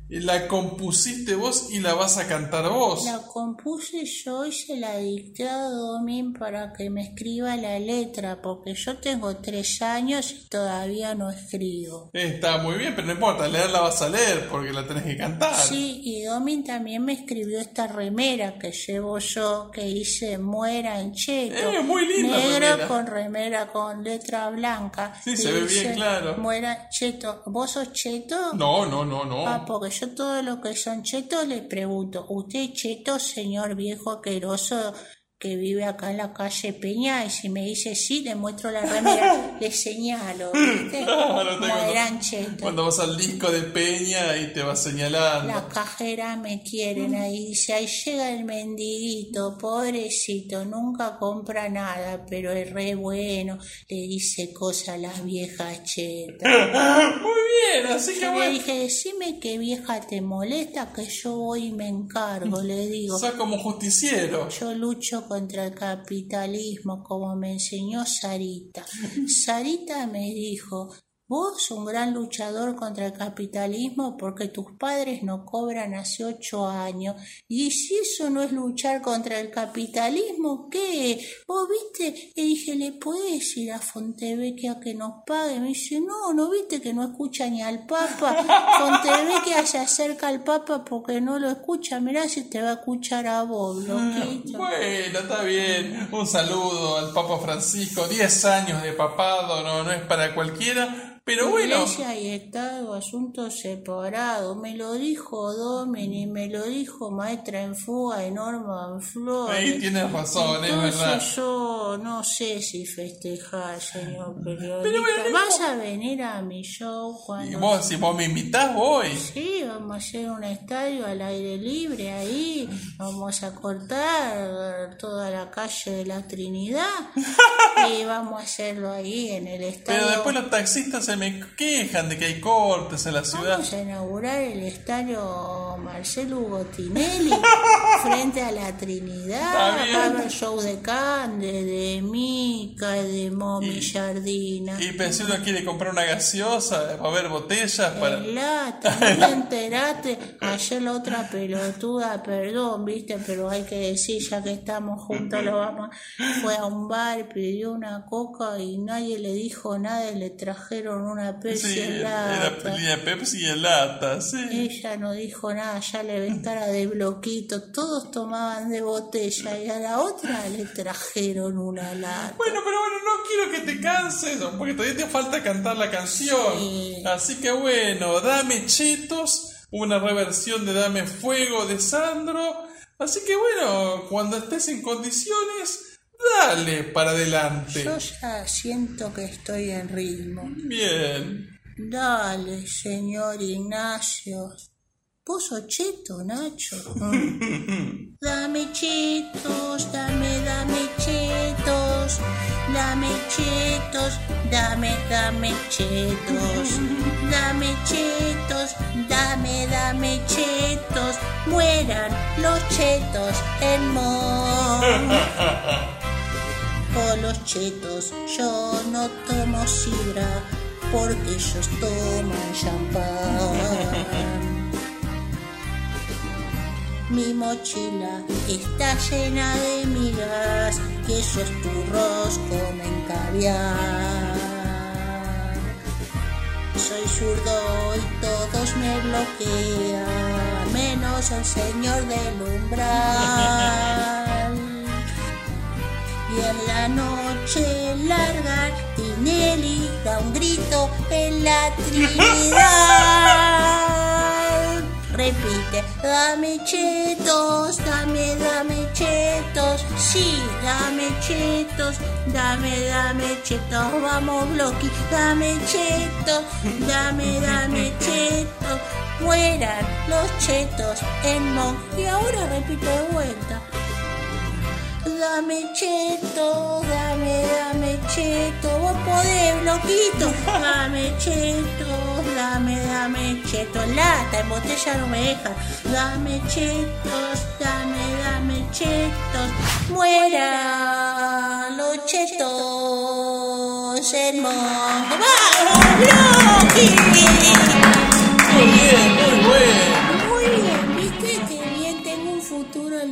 la compusiste vos y la vas a cantar vos. La compuse yo y se la dicté a Domin para que me escriba la letra, porque yo tengo tres años y todavía no escribo. Está muy bien, pero no importa, leerla vas a leer porque la tenés que cantar. Sí, y Domin también me escribió esta remera que llevo yo, que dice mueran cheto. Eh, muy linda Negra remera. con remera con letra blanca. Sí, se ve bien claro. Mueran cheto. ¿Vos sos cheto? No, no, no, no. Ah, porque yo todo lo que son chetos les pregunto, ¿usted es cheto, señor viejo aqueroso que vive acá en la calle Peña? Y si me dice sí, le muestro la remera, le señalo, ¿viste? Claro, Como tengo- eran chetos. Cuando vas al disco de Peña y te va señalando. La cajera me quieren ahí, dice, ahí llega el mendiguito, pobrecito, nunca compra nada, pero es re bueno, le dice cosas a las viejas chetas. Muy bien, así que Yo le bueno. dije, decime que vieja te molesta, que yo voy y me encargo, le digo. Sos como justiciero. Yo lucho contra el capitalismo, como me enseñó Sarita. Sarita me dijo, Vos, un gran luchador contra el capitalismo porque tus padres no cobran hace ocho años. Y si eso no es luchar contra el capitalismo, ¿qué? Vos viste, y dije, ¿le podés ir a Fontevecchia que nos pague? Me dice, no, ¿no viste que no escucha ni al Papa? Fontevecchia se acerca al Papa porque no lo escucha. Mirá si te va a escuchar a vos, loquito. Bueno, está bien. Un saludo al Papa Francisco. 10 años de papado, no, no es para cualquiera. Pero bueno, Iglesia y Estado, asuntos separados. Me lo dijo Domini, me lo dijo Maestra en Fuga y Norman Flores. ahí tienes razón, es Entonces verdad. yo no sé si festejar, señor periodista. Pero bueno, no ¿Vas a venir a mi show cuando... Y vos, si vos me invitás, voy. Sí, vamos a hacer un estadio al aire libre ahí, vamos a cortar toda la calle de la Trinidad y vamos a hacerlo ahí en el estadio. Pero después los taxistas se me quejan de que hay cortes en la ciudad. Vamos a inaugurar el estadio Marcelo Gotinelli frente a la Trinidad. Está bien. Va a haber show de Cande, de Mica, de Momi Jardina. Y pensé uno quiere comprar una gaseosa, va a haber botellas para... En lata, no te enteraste. Ayer la otra pelotuda, perdón, viste, pero hay que decir, ya que estamos juntos, lo vamos. Fue a un bar, pidió una coca y nadie le dijo nada y le trajeron una Pepsi Sí, en era lata. tenía Pepsi en lata, sí. Ella no dijo nada, ya le ven cara de bloquito, todos tomaban de botella y a la otra le trajeron una lata. Bueno, pero bueno, no quiero que te canses, porque todavía te falta cantar la canción. Sí. Así que bueno, dame chetos, una reversión de Dame Fuego de Sandro. Así que bueno, cuando estés en condiciones, dale para adelante. Yo ya siento que estoy en ritmo. Bien. Dale, señor Ignacio. ¿Vos sos cheto, Nacho? dame chetos, dame, dame chetos, dame chetos, dame, dame chetos, dame chetos, dame, dame chetos, mueran los chetos en Mon. Los chetos yo no tomo sidra porque ellos toman champán. Mi mochila está llena de migas y esos turros comen caviar. Soy zurdo y todos me bloquean, menos el señor del umbral. Y en la noche larga, Tinelli da un grito en la Trinidad. Repite, dame chetos, dame, dame chetos, sí, dame chetos, dame, dame chetos, vamos Bloqui, dame chetos, dame, dame chetos, mueran los chetos en Mon. Y ahora repite de vuelta. Dame cheto, dame, dame cheto, vos podés, loquito. Dame cheto, dame, dame cheto. Lata, en botella no me deja. Dame chetos, dame, dame chetos. Muera los chetos, hermoso. ¡Vamos, Loki! Muy.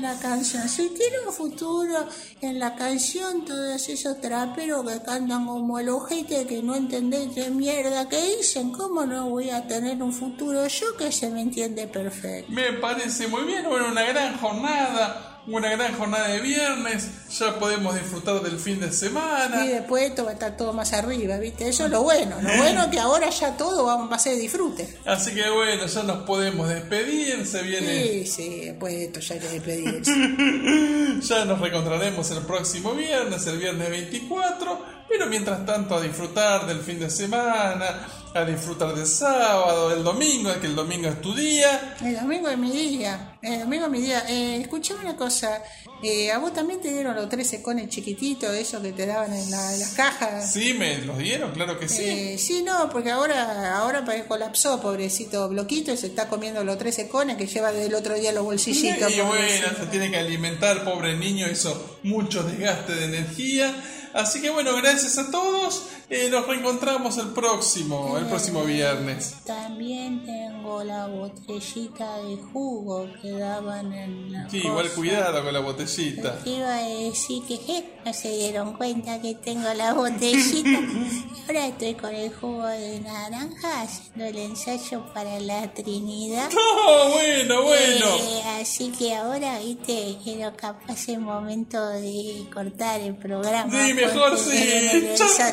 La canción. Si tiene un futuro en la canción, todos esos traperos que cantan como el ojete que no entendéis qué mierda que dicen, ¿cómo no voy a tener un futuro yo que se me entiende perfecto? Me parece muy bien, bueno, una gran jornada, una gran jornada de viernes, ya podemos disfrutar del fin de Y semana. después esto va a estar todo más arriba, ¿viste? Eso es lo bueno. Lo bueno es que ahora ya todo va va a ser disfrute. Así que bueno, ya nos podemos despedir, se viene, Sí, sí, después de esto ya hay que despedirse. ya nos reencontraremos el próximo viernes, el viernes 24, pero mientras tanto a disfrutar del fin de semana, a disfrutar del sábado, del domingo, que el domingo es tu día. El domingo es mi día. El domingo es mi día. Eh, escuchame una cosa. Eh, ¿A vos también te dieron los 13 cones chiquititos, esos que te daban en, la- en las cajas? Sí, me los dieron, claro que sí. Eh, sí, no, porque ahora, ahora colapsó, pobrecito Bloquito, y se está comiendo los 13 cones que lleva del otro día los bolsillitos. Y bueno, se tiene que alimentar, pobre niño, hizo mucho desgaste de energía. Así que bueno, gracias a todos. Eh, nos reencontramos el próximo, el próximo viernes. También tengo la botellita de jugo que daban en la Sí, igual cuidado con la botellita. Te iba a decir que je, no se dieron cuenta que tengo la botellita. Ahora estoy con el jugo de naranja haciendo el ensayo para la Trinidad. ¡Oh, bueno, bueno! Eh, así que ahora, viste, quiero capaz el momento de cortar el programa. Sí, mejor sí.